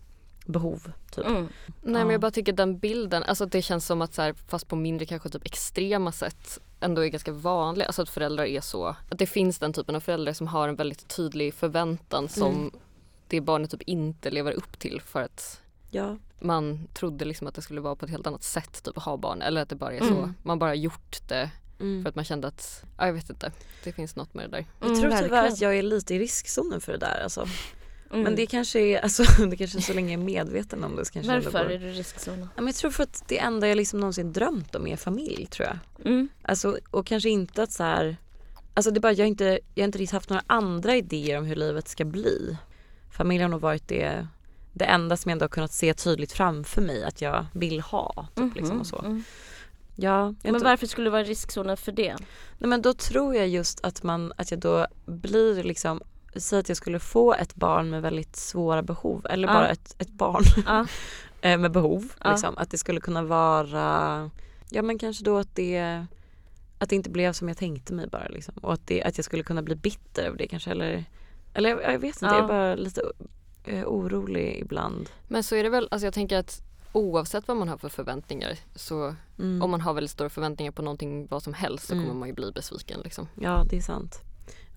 behov. Typ. Mm. Nej men Ja. jag bara tycker den bilden, alltså det känns som att så här, fast på mindre kanske typ extrema sätt ändå är ganska vanligt, alltså att föräldrar är så, att det finns den typen av föräldrar som har en väldigt tydlig förväntan som Mm. Det barnet typ inte lever upp till för att Ja. man trodde liksom att det skulle vara på ett helt annat sätt typ att ha barn eller att det bara är så, Mm. man bara har gjort det Mm. för att man kände att, ja, jag vet inte, det finns något med det där. Jag tror tyvärr verkligen. att jag är lite i riskzonen för det där alltså. Mm. Men det kanske är, alltså, [LAUGHS] det kanske är så länge jag är medveten om det så kanske Varför är du i riskzonen? Ja, men jag tror för att det enda jag liksom någonsin drömt om är familj tror jag. Mm. Alltså, och kanske inte att så här, alltså det är bara jag har inte, jag har inte riktigt haft några andra idéer om hur livet ska bli. Familj har nog varit det, det enda som jag ändå har kunnat se tydligt framför mig att jag vill ha. Typ, liksom, och så. Mm. Ja, Men inte- varför skulle du vara riskzonen för det? Nej men då tror jag just att man, att jag då blir liksom Säg att jag skulle få ett barn med väldigt svåra behov eller Ja. bara ett, ett barn [LAUGHS] Ja. [LAUGHS] eh, med behov. Ja. Liksom. Att det skulle kunna vara, ja men kanske då att det att det inte blev som jag tänkte mig bara liksom. Och att, det, att jag skulle kunna bli bitter över det kanske eller Eller jag, jag vet inte, Ja. jag är bara lite eh, orolig ibland. Men så är det väl, alltså jag tänker att oavsett vad man har för förväntningar så Mm. om man har väldigt stora förväntningar på någonting vad som helst så Mm. kommer man ju bli besviken liksom. Ja det är sant.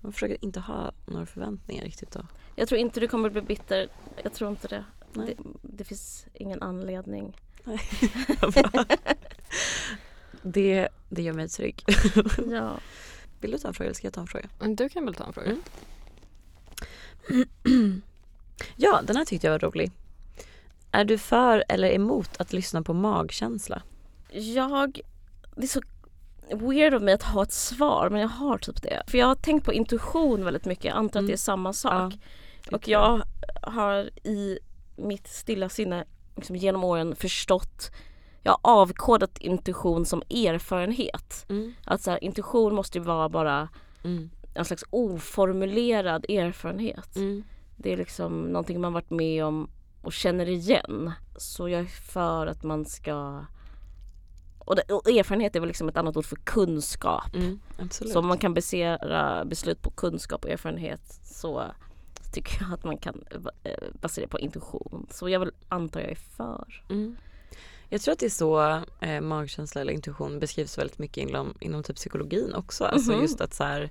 Man försöker inte ha några förväntningar riktigt då. Jag tror inte du kommer bli bitter. Jag tror inte det. Nej. Det, det finns ingen anledning. Bra. [LAUGHS] det, det gör mig trygg. Ja. Vill du ta en fråga eller ska jag ta en fråga? Men du kan väl ta en fråga? Mm. [CLEARS THROAT] Ja, den här tyckte jag var rolig. Är du för eller emot att lyssna på magkänsla? Jag, det är så weird av mig att ha ett svar men jag har typ det. För jag har tänkt på intuition väldigt mycket, jag antar att Mm. det är samma sak. Ja, Och jag har i mitt stilla sinne liksom genom åren förstått jag har avkodat intuition som erfarenhet. Mm. Att så här, intuition måste ju vara bara Mm. En slags oformulerad erfarenhet. Mm. Det är liksom någonting man varit med om och känner igen. Så jag är för att man ska... Och, det, och erfarenhet är väl liksom ett annat ord för kunskap. Mm. Så om man kan basera beslut på kunskap och erfarenhet så tycker jag att man kan eh, basera på intuition. Så jag vill anta jag är för. Mm. Jag tror att det är så eh, magkänsla eller intuition beskrivs väldigt mycket inom, inom typ psykologin också. Alltså Mhm. just att så här,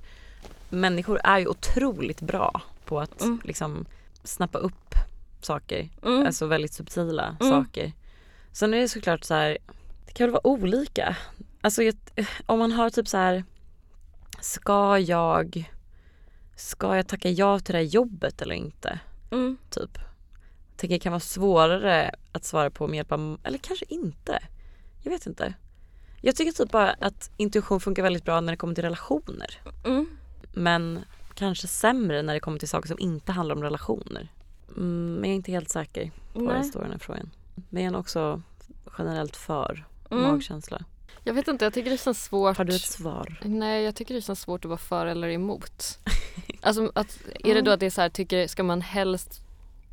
människor är ju otroligt bra på att Mm. liksom snappa upp saker. Mm. Alltså väldigt subtila Mm. saker. Sen är det såklart så här, det kan väl vara olika. Alltså om man har typ så här, ska jag, ska jag tacka ja till det här jobbet eller inte? Mm. Typ. Jag tänker det kan vara svårare att svara på med hjälp av, eller kanske inte. Jag vet inte. Jag tycker typ bara att intuition funkar väldigt bra när det kommer till relationer. Mm. Men kanske sämre när det kommer till saker som inte handlar om relationer. Mm, men jag är inte helt säker på var jag Nej. står i den här frågan. Men jag är också generellt för Mm. magkänsla. Jag vet inte, jag tycker det känns svårt. Har du ett svar? Nej, jag tycker det känns svårt att vara för eller emot. [LAUGHS] Alltså att, är det då att det är så här, tycker, ska man helst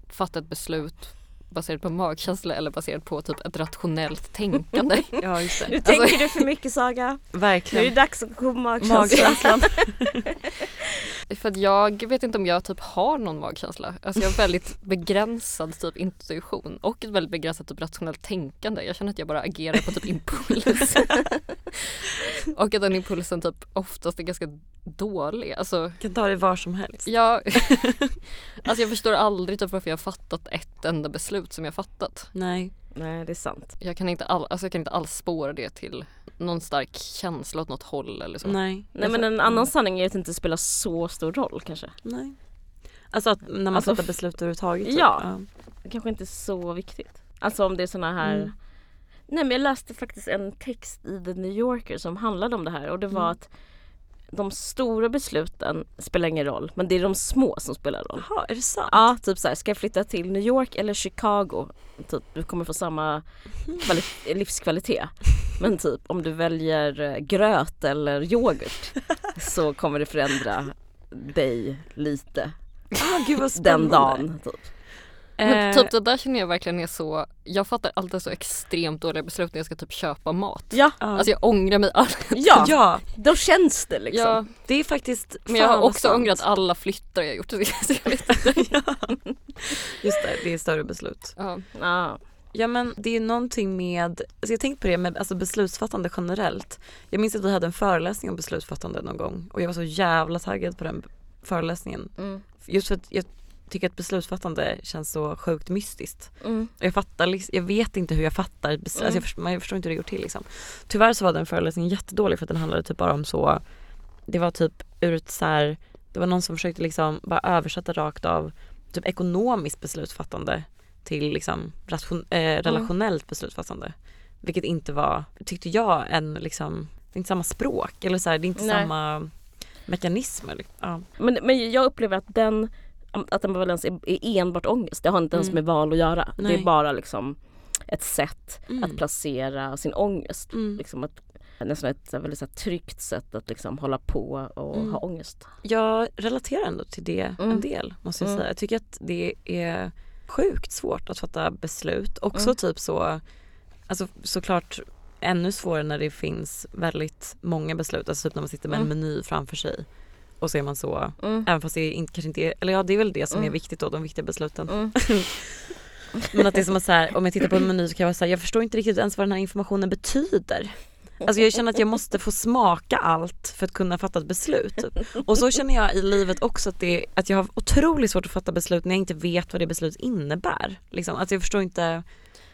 fatta ett beslut baserat på magkänsla eller baserat på typ ett rationellt tänkande. [LAUGHS] Ja just Nu det. tänker du för mycket Saga. Nu är det Verkligen. dags att gå på magkänslan. [LAUGHS] För att jag vet inte om jag typ har någon magkänsla. Alltså jag har väldigt begränsad typ intuition och ett väldigt begränsat typ rationellt tänkande. Jag känner att jag bara agerar på typ impuls. [LAUGHS] och att den impulsen typ oftast är ganska dålig. Alltså kan ta det var som helst. jag, alltså jag förstår aldrig typ varför jag har fattat ett enda beslut som jag fattat. Nej. Nej det är sant. Jag kan inte, all, alltså jag kan inte alls spåra det till någon stark känsla åt något håll eller så. Nej. Nej men en annan sanning är att det inte spelar så stor roll kanske. Nej. Alltså att när man Alltså, fattar beslut överhuvudtaget. typ. ja. Det kanske inte är så viktigt. Alltså om det är såna här Mm. Nej men jag läste faktiskt en text i The New Yorker som handlade om det här och det var Mm. att de stora besluten spelar ingen roll men det är de små som spelar roll. Jaha, är det sant? Ja, typ så här, ska jag flytta till New York eller Chicago? Typ, du kommer få samma kvali- [LAUGHS] livskvalitet. Men typ om du väljer eh, gröt eller yoghurt [LAUGHS] så kommer det förändra dig lite Ah, gud vad den spännande. dagen. Typ. Men Eh, typ det där känner jag verkligen är så, jag fattar alltid så extremt dåliga beslut när jag ska typ köpa mat. Ja. Alltså jag ångrar mig all... [LAUGHS] ja, ja, då känns det liksom. ja, det är faktiskt men jag har också sant. ångrat alla flyttar jag gjort. [LAUGHS] [LAUGHS] Ja. Just det, det är större beslut. Ja. Ja. Ja men det är någonting med, alltså jag har tänkt på det med alltså beslutsfattande generellt. Jag minns att vi hade en föreläsning om beslutsfattande någon gång och jag var så jävla taggad på den föreläsningen. Mm. Just för att jag tycker att beslutsfattande känns så sjukt mystiskt. Mm. Jag fattar jag vet inte hur jag fattar, beslut. Mm. alltså jag, förstår, jag förstår inte hur det går till liksom. Tyvärr så var den föreläsningen jättedålig för att den handlade typ bara om så, det var typ ur ett så här, det var någon som försökte liksom bara översätta rakt av typ ekonomiskt beslutsfattande till liksom ration, Mm. eh, relationellt beslutsfattande. Vilket inte var, tyckte jag, en liksom, det är inte samma språk eller så här, det är inte Nej. samma mekanismer. liksom. Ja. Men, men jag upplever att den att ambivalens är, är enbart ångest. Det har inte ens Mm. med val att göra. Det Nej. är bara liksom ett sätt Mm. att placera sin ångest. Mm. Liksom att, nästan ett väldigt så här, tryggt sätt att liksom hålla på och Mm. ha ångest. Jag relaterar ändå till det Mm. en del måste jag Mm. säga. Jag tycker att det är sjukt svårt att fatta beslut. Också Mm. typ så, alltså såklart ännu svårare när det finns väldigt många beslut. Alltså typ när man sitter med en Mm. meny framför sig. Och så är man så, Mm. även fast det inte, kanske inte är, eller ja det är väl det som är Mm. viktigt då, de viktiga besluten. Mm. [LAUGHS] Men att det är som att så här, om jag tittar på en meny så kan jag vara så här, jag förstår inte riktigt ens vad den här informationen betyder. Alltså jag känner att jag måste få smaka allt för att kunna fatta ett beslut. typ. Och så känner jag i livet också att, det, att jag har otroligt svårt att fatta beslut när jag inte vet vad det beslutet innebär. Liksom. Alltså jag förstår inte,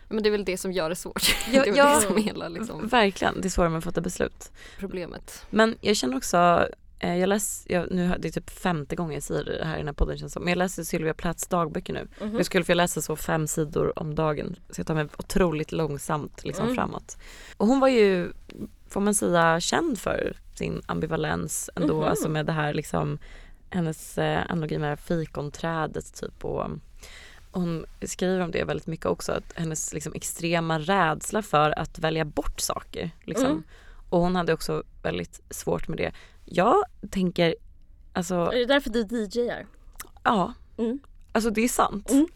Men det är väl det som gör det svårt. Ja, [LAUGHS] det är ja. det som är hela liksom, verkligen, det är svårare med att fatta beslut. problemet. Men jag känner också, jag läser, jag, nu det är typ femte gången jag säger det här i den här podden känns som. men jag läser Sylvia Plaths dagböcker nu. Mhm. Jag skulle få läsa så fem sidor om dagen så jag tar mig otroligt långsamt liksom Mm. framåt. Och hon var ju, får man säga, känd för sin ambivalens ändå, Mhm. alltså med det här liksom hennes eh, analogi med fikonträdet typ och hon skriver om det väldigt mycket också, att hennes liksom extrema rädsla för att välja bort saker. Liksom. Mm. Och hon hade också väldigt svårt med det. Jag tänker, alltså Är det därför du DJar? ja, Mm. Alltså det är sant. Mm.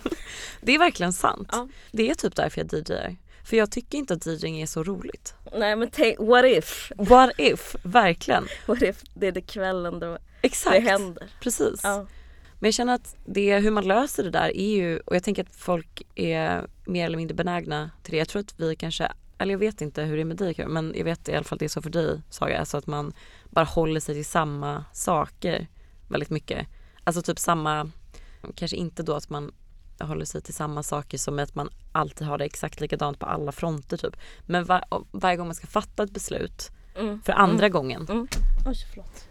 [LAUGHS] det är verkligen sant. Ja. Det är typ därför jag DJar. För jag tycker inte att DJing är så roligt. Nej men tänk, what if? What if? Verkligen. What if det är det kvällen då Exakt. det händer? Precis. Ja. Men jag känner att det, hur man löser det där är ju, och jag tänker att folk är mer eller mindre benägna till det. Jag tror att vi kanske, eller jag vet inte hur det är med dig men jag vet i alla fall det är så för dig Saga, alltså att man bara håller sig till samma saker väldigt mycket. Alltså typ samma, kanske inte då att man håller sig till samma saker som att man alltid har det exakt likadant på alla fronter typ. Men var, varje gång man ska fatta ett beslut Mm. för andra gången Mm. Oj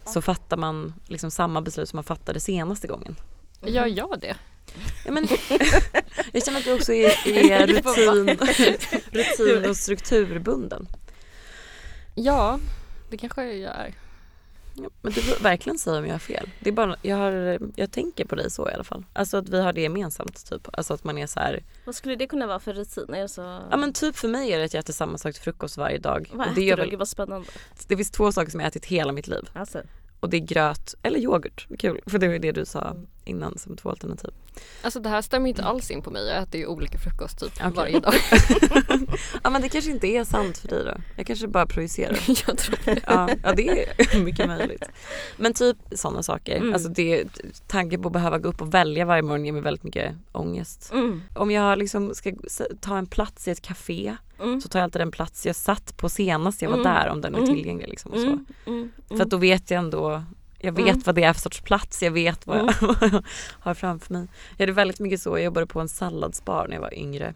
så fattar man liksom samma beslut som man fattade senaste gången. Gör jag det? Ja, men, [LAUGHS] jag känner att du också är, är rutin, rutin och strukturbunden. Ja, det kanske jag är. Ja, men du får verkligen säga om jag har fel. Det är bara, jag, har, jag tänker på dig så i alla fall. Alltså att vi har det gemensamt typ. Alltså att man är så här, Vad skulle det kunna vara för rutin? Är det så... ja men typ för mig är det att jag äter samma sak till frukost varje dag. Vad Och äter det, gör du? väl, Gud vad spännande. det finns två saker som jag har ätit hela mitt liv. Alltså. Och det är gröt eller yoghurt. Kul, för det var ju det du sa innan som två alternativ. Alltså det här stämmer inte alls in på mig. Jag äter ju olika frukost typ Okej. varje dag. [LAUGHS] ja men det kanske inte är sant för dig då. Jag kanske bara projicerar. [LAUGHS] jag tror det. Ja, ja det är [LAUGHS] mycket möjligt. Men typ sådana saker. Mm. Alltså det, tanken på att behöva gå upp och välja varje morgon ger mig väldigt mycket ångest. Mm. Om jag liksom ska ta en plats i ett café Mm. så tar jag alltid den plats jag satt på senast jag var Mm. där om den är Mm. tillgänglig. Liksom och så. Mm. Mm. För att då vet jag ändå jag vet vad det är för sorts plats, jag vet vad jag, vad [LAUGHS] jag har framför mig. Jag hade väldigt mycket så, jag jobbade på en salladsbar när jag var yngre.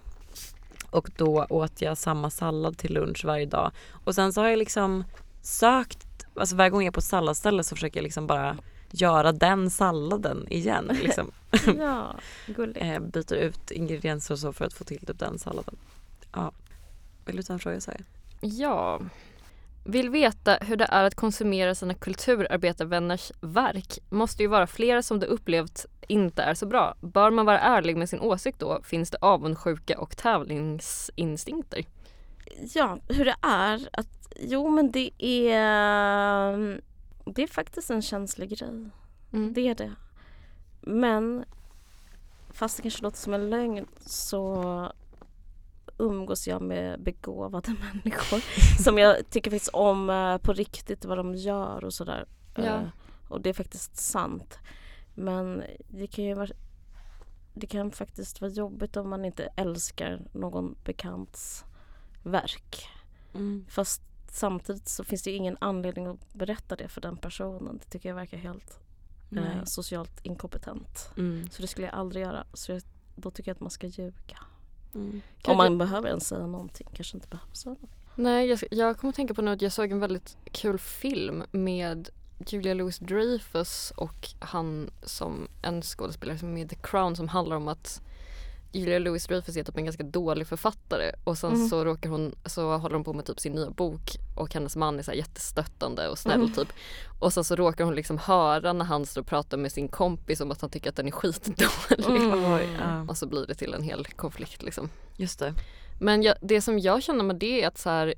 Och då åt jag samma sallad till lunch varje dag. Och sen så har jag liksom sökt, alltså varje gång jag är på ett salladsställe så försöker jag liksom bara göra den salladen igen. [LAUGHS] Liksom. Ja, gulligt. Eh, byter ut ingredienser och så för att få till typ den salladen. Ja. Vill du ta en fråga Saga? Ja. Vill veta hur det är att konsumera sina kulturarbetarvänners verk. Måste ju vara flera som du upplevt inte är så bra. Bör man vara ärlig med sin åsikt då? Finns det avundsjuka och tävlingsinstinkter? Ja, hur det är att, jo men det är, det är faktiskt en känslig grej. Mm. Det är det. Men fast det kanske låter som en lögn så umgås jag med begåvade [LAUGHS] människor som jag tycker faktiskt om eh, på riktigt vad de gör och sådär. Ja. Eh, Och det är faktiskt sant. Men det kan ju vara det kan faktiskt vara jobbigt om man inte älskar någon bekants verk. Mm. Fast samtidigt så finns det ingen anledning att berätta det för den personen. Det tycker jag verkar helt eh, socialt inkompetent. Mm. Så det skulle jag aldrig göra. Så jag, då tycker jag att man ska ljuga. Mm. Om man behöver ens säga någonting. Kanske inte behöver säga någonting. Nej, jag, jag kommer att tänka på att jag såg en väldigt kul film med Julia Louis Dreyfus och han som en skådespelare som är med i The Crown som handlar om att Julia Louis Dreyfus är typ en ganska dålig författare och sen Mm. så råkar hon, så håller hon på med typ sin nya bok och hennes man är så här jättestöttande och snäll Mm. typ. Och sen så råkar hon liksom höra när han står och pratar med sin kompis om att han tycker att den är skitdålig. Mm. Och så blir det till en hel konflikt liksom. Just det. Men jag, det som jag känner med det är att så här,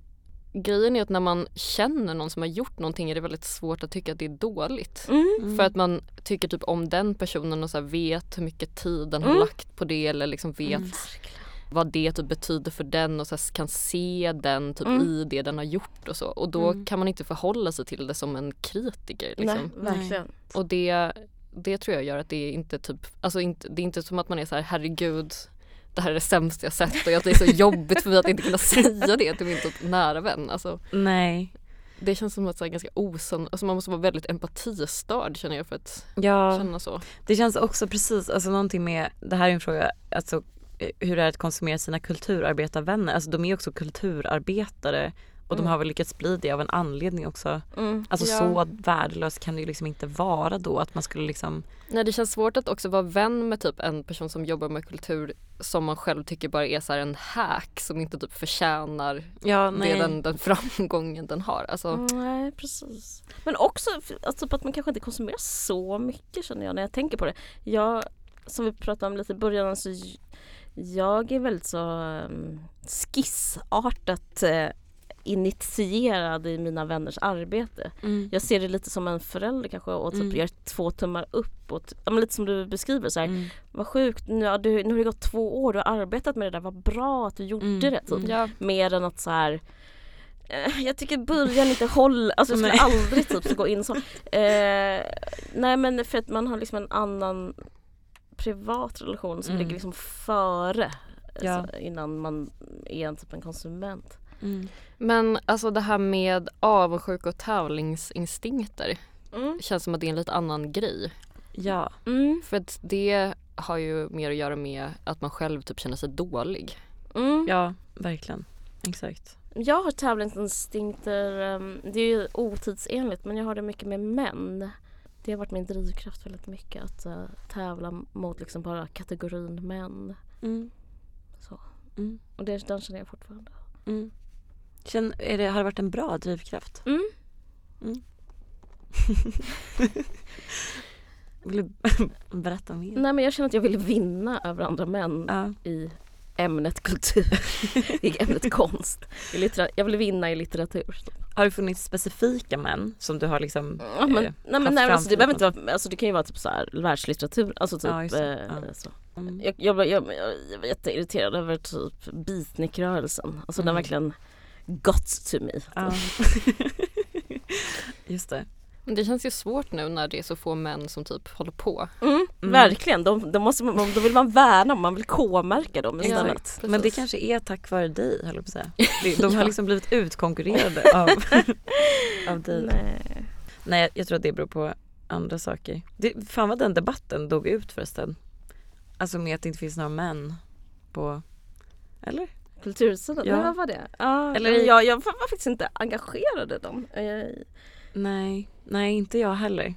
grejen är att när man känner någon som har gjort någonting är det väldigt svårt att tycka att det är dåligt. Mm. För att man tycker typ om den personen och så vet hur mycket tid den har Mm. lagt på det eller liksom vet Mm. vad det typ betyder för den och så kan se den typ Mm. i det den har gjort och så. Och då Mm. kan man inte förhålla sig till det som en kritiker. Liksom. Nej, verkligen. Och det, det tror jag gör att det inte typ, alltså inte, det är inte som att man är så här herregud det här är det sämsta jag sett och att det är så jobbigt för mig att inte kunna [LAUGHS] säga det till min typ nära vän. Alltså, Nej. det känns som att så här, ganska osund, alltså man måste vara väldigt empatistörd känner jag för att Ja, känna så. det känns också precis, alltså någonting med, det här är en fråga, alltså eh, hur det är att konsumera sina kulturarbetarvänner. Alltså de är också kulturarbetare och de Mm. har väl lyckats bli det av en anledning också. Mm. Alltså Ja. så värdelöst kan det ju liksom inte vara då att man skulle liksom Nej det känns svårt att också vara vän med typ en person som jobbar med kultur som man själv tycker bara är så här en hack som inte typ förtjänar Ja det, den, den [LAUGHS] framgången den har. Alltså, Mm, Nej precis. Men också alltså, att man kanske inte konsumerar så mycket känner jag när jag tänker på det. Jag, som vi pratade om lite i början, så j- jag är väldigt så um, skissartat eh, initierad i mina vänners arbete. mm. Jag ser det lite som en förälder kanske och typ Mm. gör två tummar upp. Och t- ja, men lite som du beskriver så här, Mm. vad sjukt, nu, ja, du, nu har det gått två år, du har arbetat med det där, vad bra att du gjorde Mm, det. Typ. mm. ja, Mer än att så här eh, jag tycker början inte håller, alltså jag skulle Nej. aldrig typ gå in så. [LAUGHS] Eh, nej men för att man har liksom en annan privat relation som Mm. ligger liksom före Ja. alltså, innan man är en typ en konsument. Mm. Men alltså det här med avundsjuka och tävlingsinstinkter Mm. känns som att det är en lite annan grej. Ja. Mm. För att det har ju mer att göra med att man själv typ känner sig dålig. Mm. ja, verkligen. Exakt. Jag har tävlingsinstinkter, ehm, det är ju otidsenligt men jag har det mycket med män. Det har varit min drivkraft väldigt mycket att eh, tävla mot liksom bara kategorin män. Mm. Så. Mm. Och det, den känner jag fortfarande. Mm. Känn, är det, har det varit en bra drivkraft? Mm. [LAUGHS] Vill du [LAUGHS] berätta mer? Nej men jag känner att jag vill vinna över andra män Ja. i ämnet kultur, i ämnet konst. I littera- jag vill vinna i litteratur. Har det funnits specifika män som du har liksom Ja, men, eh, nej, men, nej, alltså, det behöver inte vara, alltså, det kan ju vara typ så här världslitteratur, alltså typ Ja, eh, Ja. så. Mm. Jag, jag, jag, jag var jätteirriterad över typ beatnikrörelsen. Alltså den Mm. har verkligen got to me. Ja. [LAUGHS] Just det. Men det känns ju svårt nu när det är så få män som typ håller på. Mm, Mm. Verkligen, de, de måste, man- då vill man värna om, man vill k-märka dem istället. Exakt. Men det kanske är tack vare dig höll jag på att säga. Det- De har [LAUGHS] Ja. liksom blivit utkonkurrerade av, [LAUGHS] av dig. Nej. Nej jag tror att det beror på andra saker. Det, fan vad den debatten dog ut förresten. Alltså med att det inte finns några män på, eller? Kultursidan, Ja. vad var det? Ja, Eller- jag, jag var faktiskt inte engagerad i dem. Jag- Nej, nej inte jag heller.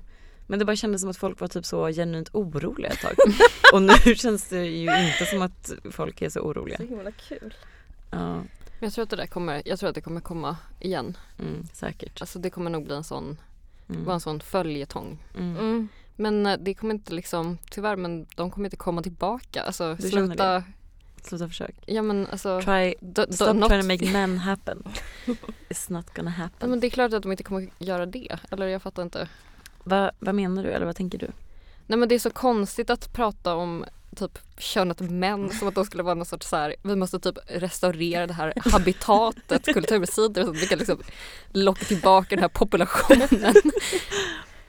Men det bara kändes som att folk var typ så genuint oroliga ett tag. [LAUGHS] Och nu känns det ju inte som att folk är så oroliga. Så himla kul. Ja, Men jag tror att det där kommer, jag tror att det kommer komma igen. mm, säkert. Alltså det kommer nog bli en sån, Mm. vara en sån följetong. Mm. Mm. Men eh, det kommer inte liksom, tyvärr men de kommer inte komma tillbaka. Alltså Du känner sluta, Sluta försök. ja men alltså Try, do, do, stop not, trying to make men happen. [LAUGHS] It's not gonna ja, happen. men det är klart att de inte kommer göra det. Eller jag fattar inte. Va, vad menar du eller vad tänker du? Nej men det är så konstigt att prata om typ könet män som att de skulle vara någon sorts så här, vi måste typ restaurera det här habitatet, [LAUGHS] kultursidor så att vi kan liksom locka tillbaka den här populationen. [LAUGHS]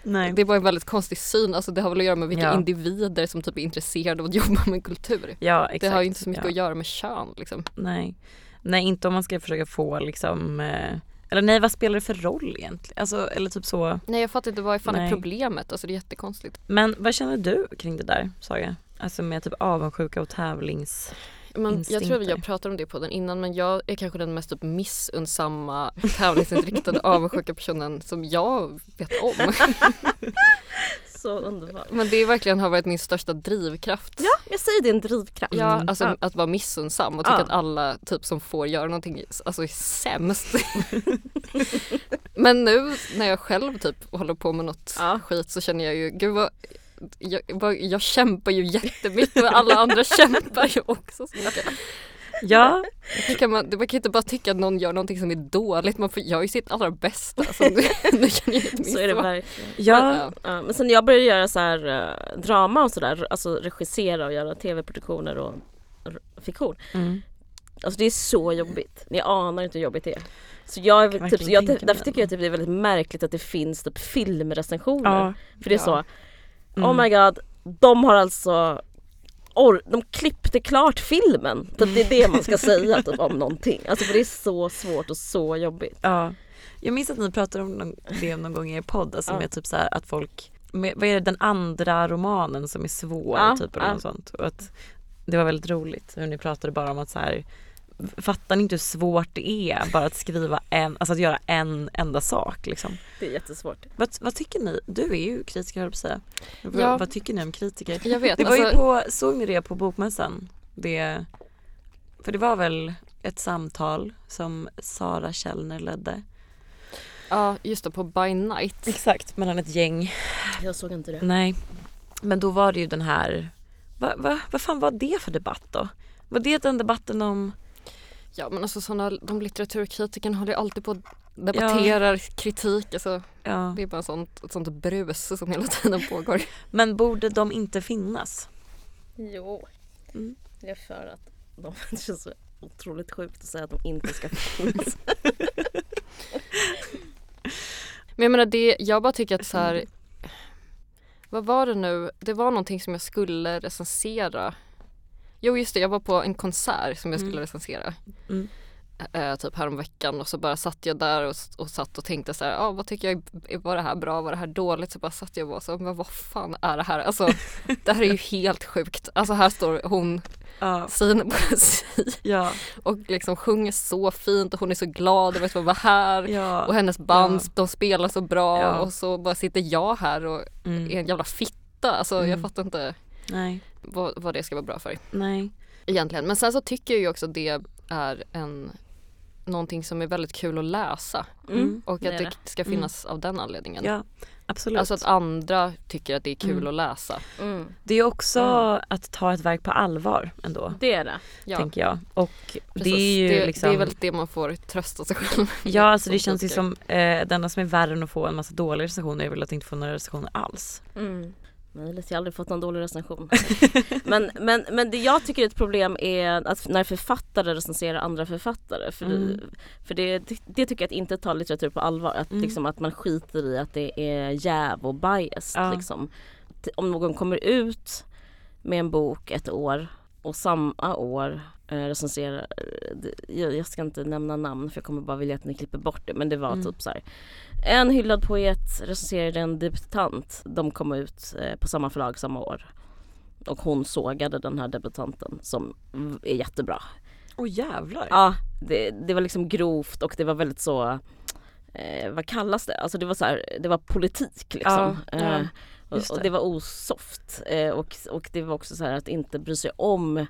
Nej. Det bara en väldigt konstig syn, alltså det har väl att göra med vilka Ja. individer som typ är intresserade av att [LAUGHS] jobba med kultur. ja exakt. Det har ju inte så mycket ja. att göra med kön liksom. Nej. Nej inte om man ska försöka få liksom eh, eller nej vad spelar det för roll egentligen? Alltså eller typ så. Nej jag fattar inte vad fan är problemet, alltså det är jättekonstigt. Men vad känner du kring det där Saga? Alltså med typ avundsjuka och tävlings... Men jag tror att jag pratade om det på den innan men jag är kanske den mest typ missunnsamma tävlingsinriktade [LAUGHS] avundsjuka personen som jag vet om. [LAUGHS] Så underbart. Men det verkligen har varit min största drivkraft. Ja, jag säger det är en drivkraft. Ja, Mm. alltså Ja. att vara missunnsam och tycka Ja. att alla typ som får göra någonting alltså, är sämst. [LAUGHS] Men nu när jag själv typ håller på med något Ja. skit så känner jag ju, gud vad jag, jag kämpar ju jättemycket och alla andra [LAUGHS] kämpar ju också så mycket. Ja, Hur kan man, man kan inte bara tycka att någon gör någonting som är dåligt, man får gör ju sitt allra bästa. Så nu, [LAUGHS] nu känner jag inte Så är det verkligen. ja, Ja, men sen jag började göra så här eh, drama och sådär, alltså regissera och göra tv-produktioner och fiktion. mm. Alltså det är så jobbigt. Ni anar inte hur jobbigt det är. Så jag, kan typ, jag, därför det. tycker jag typ det är väldigt märkligt att det finns typ filmrecensioner. ja. För det är Ja. så, Mm. oh my god, de har alltså or, de klippte klart filmen. Typ det är det man ska säga typ, om någonting. Alltså för det är så svårt och så jobbigt. Ja. Jag minns att ni pratade om det någon gång i er podd, alltså Ja. med typ så här att folk, med, vad är det, den andra romanen som är svår Ja, typ eller ja. något sånt. Och att det var väldigt roligt hur ni pratade bara om att så här fattar ni inte hur svårt det är bara att skriva en, alltså att göra en enda sak liksom. Det är jättesvårt. Vad, vad tycker ni? Du är ju kritiker höll jag på att säga. Vad, Ja. vad tycker ni om kritiker? Jag vet, Det var ju alltså, på, såg ni det på bokmässan? Det, för det var väl ett samtal som Sara Källner ledde. ja just det, på By Night. Exakt, mellan ett gäng. Jag såg inte det. Nej. Men då var det ju den här, vad va, vad fan var det för debatt då? Var det den debatten om, Ja men alltså såna, de litteraturkritikerna håller ju alltid på och debatterar kritik. Alltså, ja. det är bara sånt, ett sånt brus som hela tiden [LAUGHS] pågår. Men borde de inte finnas? Jo. Mm. Det är för att de, [LAUGHS] det känns så otroligt sjukt att säga att de inte ska finnas. [LAUGHS] Men jag menar det, jag bara tycker att så här, vad var det nu? Det var någonting som jag skulle recensera. Jo just det, jag var på en konsert som jag skulle Mm. recensera. Mm. Eh, typ häromveckan och så bara satt jag där och, och satt och tänkte så här, ah, vad tycker jag, var det här bra, var det här dåligt? Så bara satt jag och bara så, men vad fan är det här? Alltså [LAUGHS] det här är ju helt sjukt. Alltså här står hon, Ja. en poesi [LAUGHS] Ja. och liksom sjunger så fint och hon är så glad över att vara här. ja. Och hennes band, Ja. de spelar så bra och så bara sitter jag här och Mm. är en jävla fitta. Alltså jag Mm. fattar inte Nej. Vad, vad det ska vara bra för Nej. egentligen. Men sen så tycker jag ju också det är en någonting som är väldigt kul att läsa Mm. och det att det, det. ska finnas av den anledningen. Ja, absolut. Alltså att andra tycker att det är kul Mm. att läsa. Mm. det är också Mm. att ta ett verk på allvar ändå, Det är det. Ja, tänker jag. Och precis. det är ju det, liksom... det är väl det man får trösta sig själv med Ja, alltså det känns ju som, eh, det enda som är värre än att få en massa dåliga recensioner är väl att inte få några recensioner alls. Möjligt, jag har aldrig fått någon dålig recension. [LAUGHS] men, men, men det jag tycker är ett problem är att när författare recenserar andra författare. För, Mm. för det, det tycker jag att inte tar litteratur på allvar. Att, Mm. liksom, att man skiter i att det är jäv och bias. Ja. Liksom. Om någon kommer ut med en bok ett år och samma år eh, recenserar, det- jag, jag ska inte nämna namn för jag kommer bara vilja att ni klipper bort det men det var Mm. typ så här. En hyllad poet recenserade en debutant. De kom ut eh, på samma förlag samma år. Och hon sågade den här debutanten som är jättebra. Åh jävlar! Ja, det, det var liksom grovt och det var väldigt så eh, vad kallas det? Alltså det var så här, det var politik liksom. Ja, ja, eh, och, och det. det var osoft eh, och, och det var också så här att inte bry sig om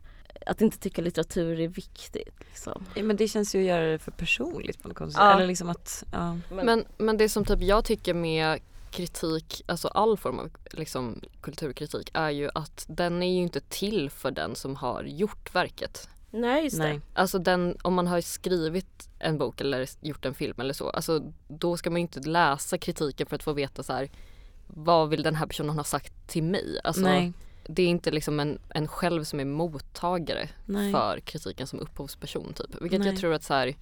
att inte tycka litteratur är viktigt. Liksom. Ja, men det känns ju att göra det för personligt på något konstigt Ja. Eller liksom att, ja. Men, men det som typ jag tycker med kritik, alltså all form av liksom, kulturkritik är ju att den är ju inte till för den som har gjort verket. Nej just Nej. Alltså den, om man har skrivit en bok eller gjort en film eller så, alltså då ska man ju inte läsa kritiken för att få veta så här vad vill den här personen ha sagt till mig? Alltså Nej. Det är inte liksom en, en själv som är mottagare Nej. för kritiken som upphovsperson typ. Vilket Nej. jag tror att så här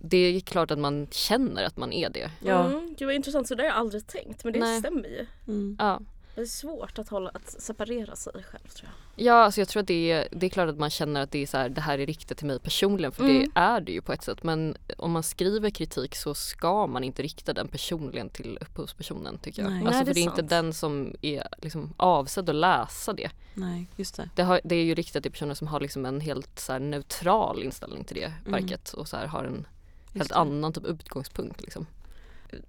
det är klart att man känner att man är det. Ja. Mm, det var intressant, så det har jag aldrig tänkt men det Nej. stämmer ju. Mm. Ja. Det är svårt att, hålla, att separera sig själv tror jag. Ja, alltså jag tror att det är, det är klart att man känner att det är så här, det här är riktat till mig personligen för Mm. det är det ju på ett sätt men om man skriver kritik så ska man inte rikta den personligen till upphovspersonen tycker jag. Nej. Alltså Nej, det för är det är inte sant. den som är liksom avsedd att läsa det. Nej, just det. Det, har, det är ju riktat till personer som har liksom en helt så neutral inställning till det Mm. verket och så här har en Just helt det. annan typ utgångspunkt liksom.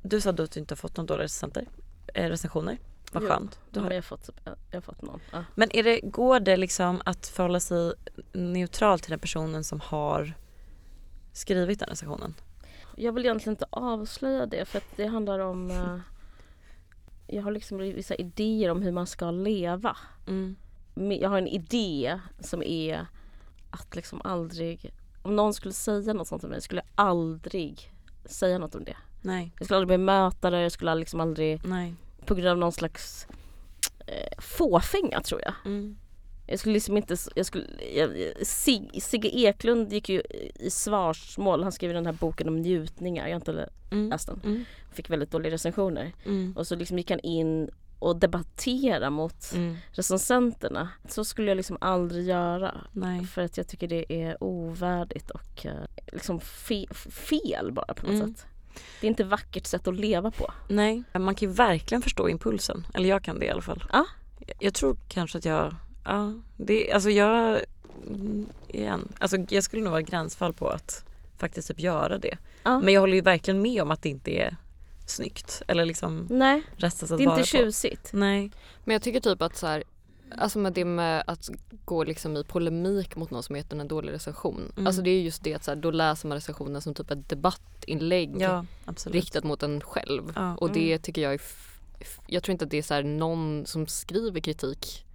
Du sa då att du inte har fått några dåliga recensenter, eh, recensioner. Vad Jo, skönt. Du har. men jag, har fått, jag har fått någon. Ja. Men är det, går det liksom att förhålla sig neutral till den personen som har skrivit den recensionen? Jag vill egentligen inte avslöja det för att det handlar om eh, Jag har liksom vissa idéer om hur man ska leva. Mm. Jag har en idé som är att liksom aldrig Om någon skulle säga något sånt till mig skulle jag aldrig säga något om det. Nej, Jag skulle aldrig bemöta det, jag skulle liksom aldrig nej. På grund av någon slags eh, fåfänga tror jag. Mm. Jag skulle liksom inte, jag skulle, jag, Sig, Sigge Eklund gick ju i svarsmål, han skrev den här boken om njutningar, jag har inte Mm. läst den. Mm. Fick väldigt dåliga recensioner. Mm. Och så liksom gick han in och debattera mot Mm. recensenterna. Så skulle jag liksom aldrig göra. Nej. För att jag tycker det är ovärdigt och eh, liksom fe, fel bara på något Mm. sätt. Det är inte ett vackert sätt att leva på. Nej, man kan ju verkligen förstå impulsen. Eller jag kan det i alla fall. Ja. Jag, tror kanske att jag, ja, det, alltså jag, mm, igen, alltså jag skulle nog vara gränsfall på att faktiskt typ göra det. Ja. Men jag håller ju verkligen med om att det inte är snyggt eller liksom Nej, det är inte på. tjusigt. Nej. Men jag tycker typ att så här, alltså med det med att gå liksom i polemik mot någon som heter en dålig recension. Mm. Alltså det är just det att så här, då läser man recensionen som typ ett debattinlägg Ja, riktat mot en själv. Ja. Och det tycker jag är, jag tror inte att det är så någon som skriver kritik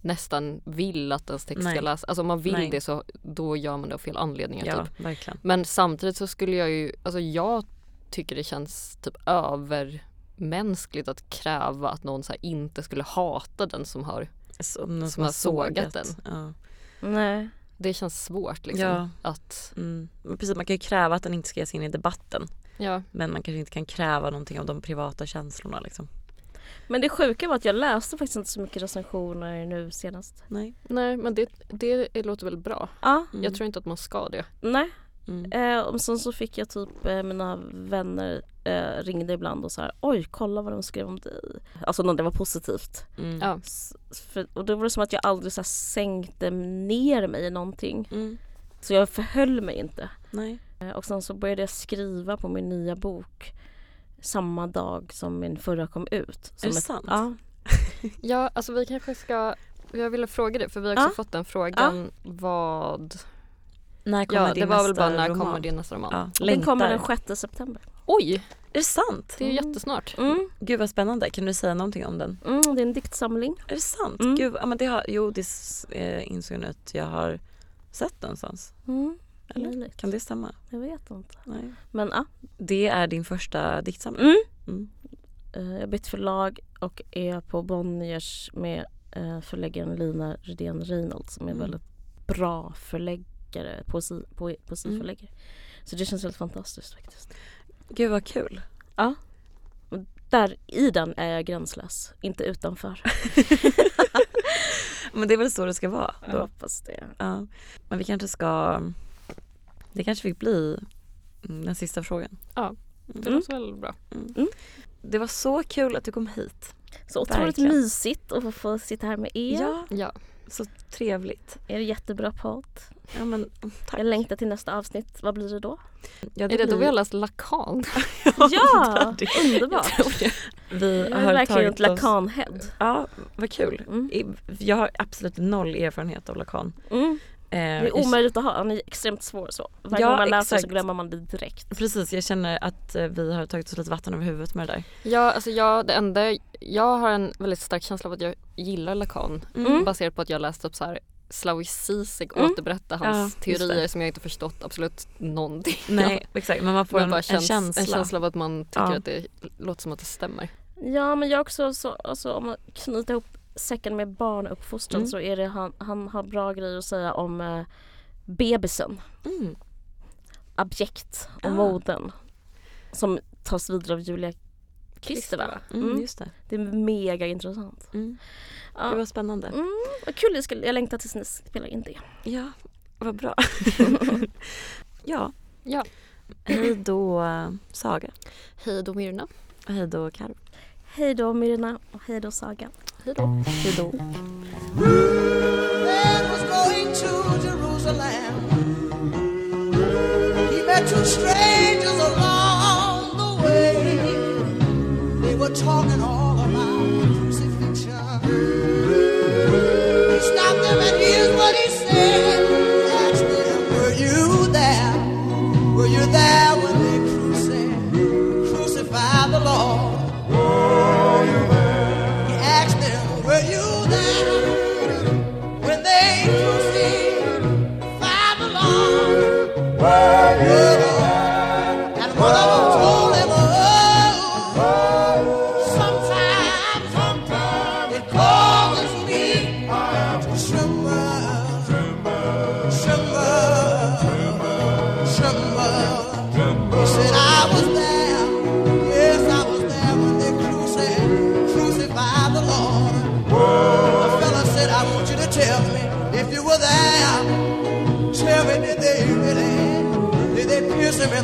nästan vill att ens text Nej. ska läsas. Alltså om man vill Nej. det så då gör man det av fel anledningar Ja, typ. verkligen. Men samtidigt så skulle jag ju, alltså jag tycker det känns typ övermänskligt att kräva att någon så inte skulle hata den som har Som, någon Som har sågat den. Ja. Nej. Det känns svårt liksom Ja. att, Mm. Precis, man kan ju kräva att den inte ska ge sig in i debatten. ja. Men man kanske inte kan kräva någonting av de privata känslorna liksom. Men det sjuka var att jag läste faktiskt inte så mycket recensioner nu senast. Nej. Nej men det, det låter väl bra. Ja, Mm. Jag tror inte att man ska det. nej. Mm. Eh, och sen så fick jag typ eh, mina vänner eh, ringde ibland och så här oj kolla vad de skrev om dig. Alltså när det var positivt. Mm. Ja. S- För, och då var det som att jag aldrig så här sänkte ner mig i någonting. Mm. Så jag förhöll mig inte. Nej. Eh, och sen så började jag skriva på min nya bok samma dag som min förra kom ut. Som det sant? Ja. [LAUGHS] Ja alltså vi kanske ska, jag ville fråga dig för vi har också Ja. fått den frågan vad När kommer Ja, din det var väl nästa bara när roman? kommer din nästa roman? Ja, Den kommer den 6 september. Oj, Är det sant? det är jättesnart. Mm. Gud vad spännande. Kan du säga någonting om den? Mm, det är en diktsamling. Är det sant? Mm. Gud, ja, men det har, jo det eh, insåg jag nu att jag har sett någonstans. Mm. Eller? Kan det stämma? Jag vet inte. Nej. Men ja. Det är din första diktsamling? Mm. Mm. Eh, Jag har bytt förlag och är på Bonniers med eh, förläggaren Lina Rydén Reynolds som är Mm. väldigt bra förläggare, poesi, po, poesiförläggare. Så det känns väldigt fantastiskt faktiskt. Gud vad kul. Där i den är jag gränslös, inte utanför. [LAUGHS] Men det är väl så det ska vara Jag då? hoppas det. Ja. Men vi kanske ska, det kanske fick bli mm, den sista frågan. Ja. Det Mm. låter väl bra. Det var så kul att du kom hit. Så otroligt Verkligen. mysigt att få, få sitta här med er. Ja, Ja. Så trevligt. Er jättebra podd. Ja men tack. Jag längtar till nästa avsnitt. Vad blir det då? Ja, Är det då blir- vi har läst Lacan? [LAUGHS] Ja, det underbart. Vi Jag är har verkligen ett lakanhead. Ja, vad kul. Mm. Jag har absolut noll erfarenhet av lakan. Mm. Eh, Det är omöjligt att ha, han är extremt svår så. Varje Ja, gång man läser så exakt. glömmer man det direkt. Precis, jag känner att eh, vi har tagit oss lite vatten över huvudet med det där. Ja, alltså jag, det enda, jag har en väldigt stark känsla av att jag gillar Lacan Mm. baserat på att jag läst upp så här Slavoj Zizek Mm. återberätta hans Ja, teorier som jag inte förstått absolut någonting Nej, exakt. Men man får Men en, bara en känns, känsla. en känsla av att man tycker Ja. att det låter som att det stämmer. Ja men jag också så, alltså, om man knyter ihop säcken med barnuppfostran Mm. så är det han, han har bra grejer att säga om eh, bebisen, Mm. abjekt och Ah. moden. Som tas vidare av Julia Krister va? Mm, Mm. Just det. Det är mega intressant. Mm. Ja. Det var spännande. Mm, vad kul, jag, skulle, jag längtar tills ni spelar in det. Ja, vad bra. [LAUGHS] ja, Ja. hej då eh, Saga. Hej då Myrna. Och hej då Karo. Hej då Myrna och hej då Saga. Hej då. Hej då. was going to Jerusalem. He met two strangers along the way. They were talking all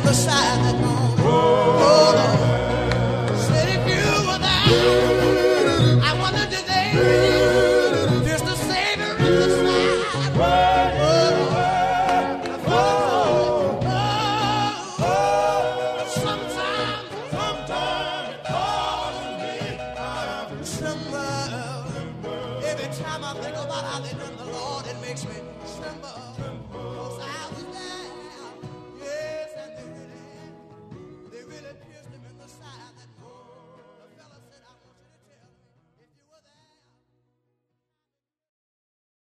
the side.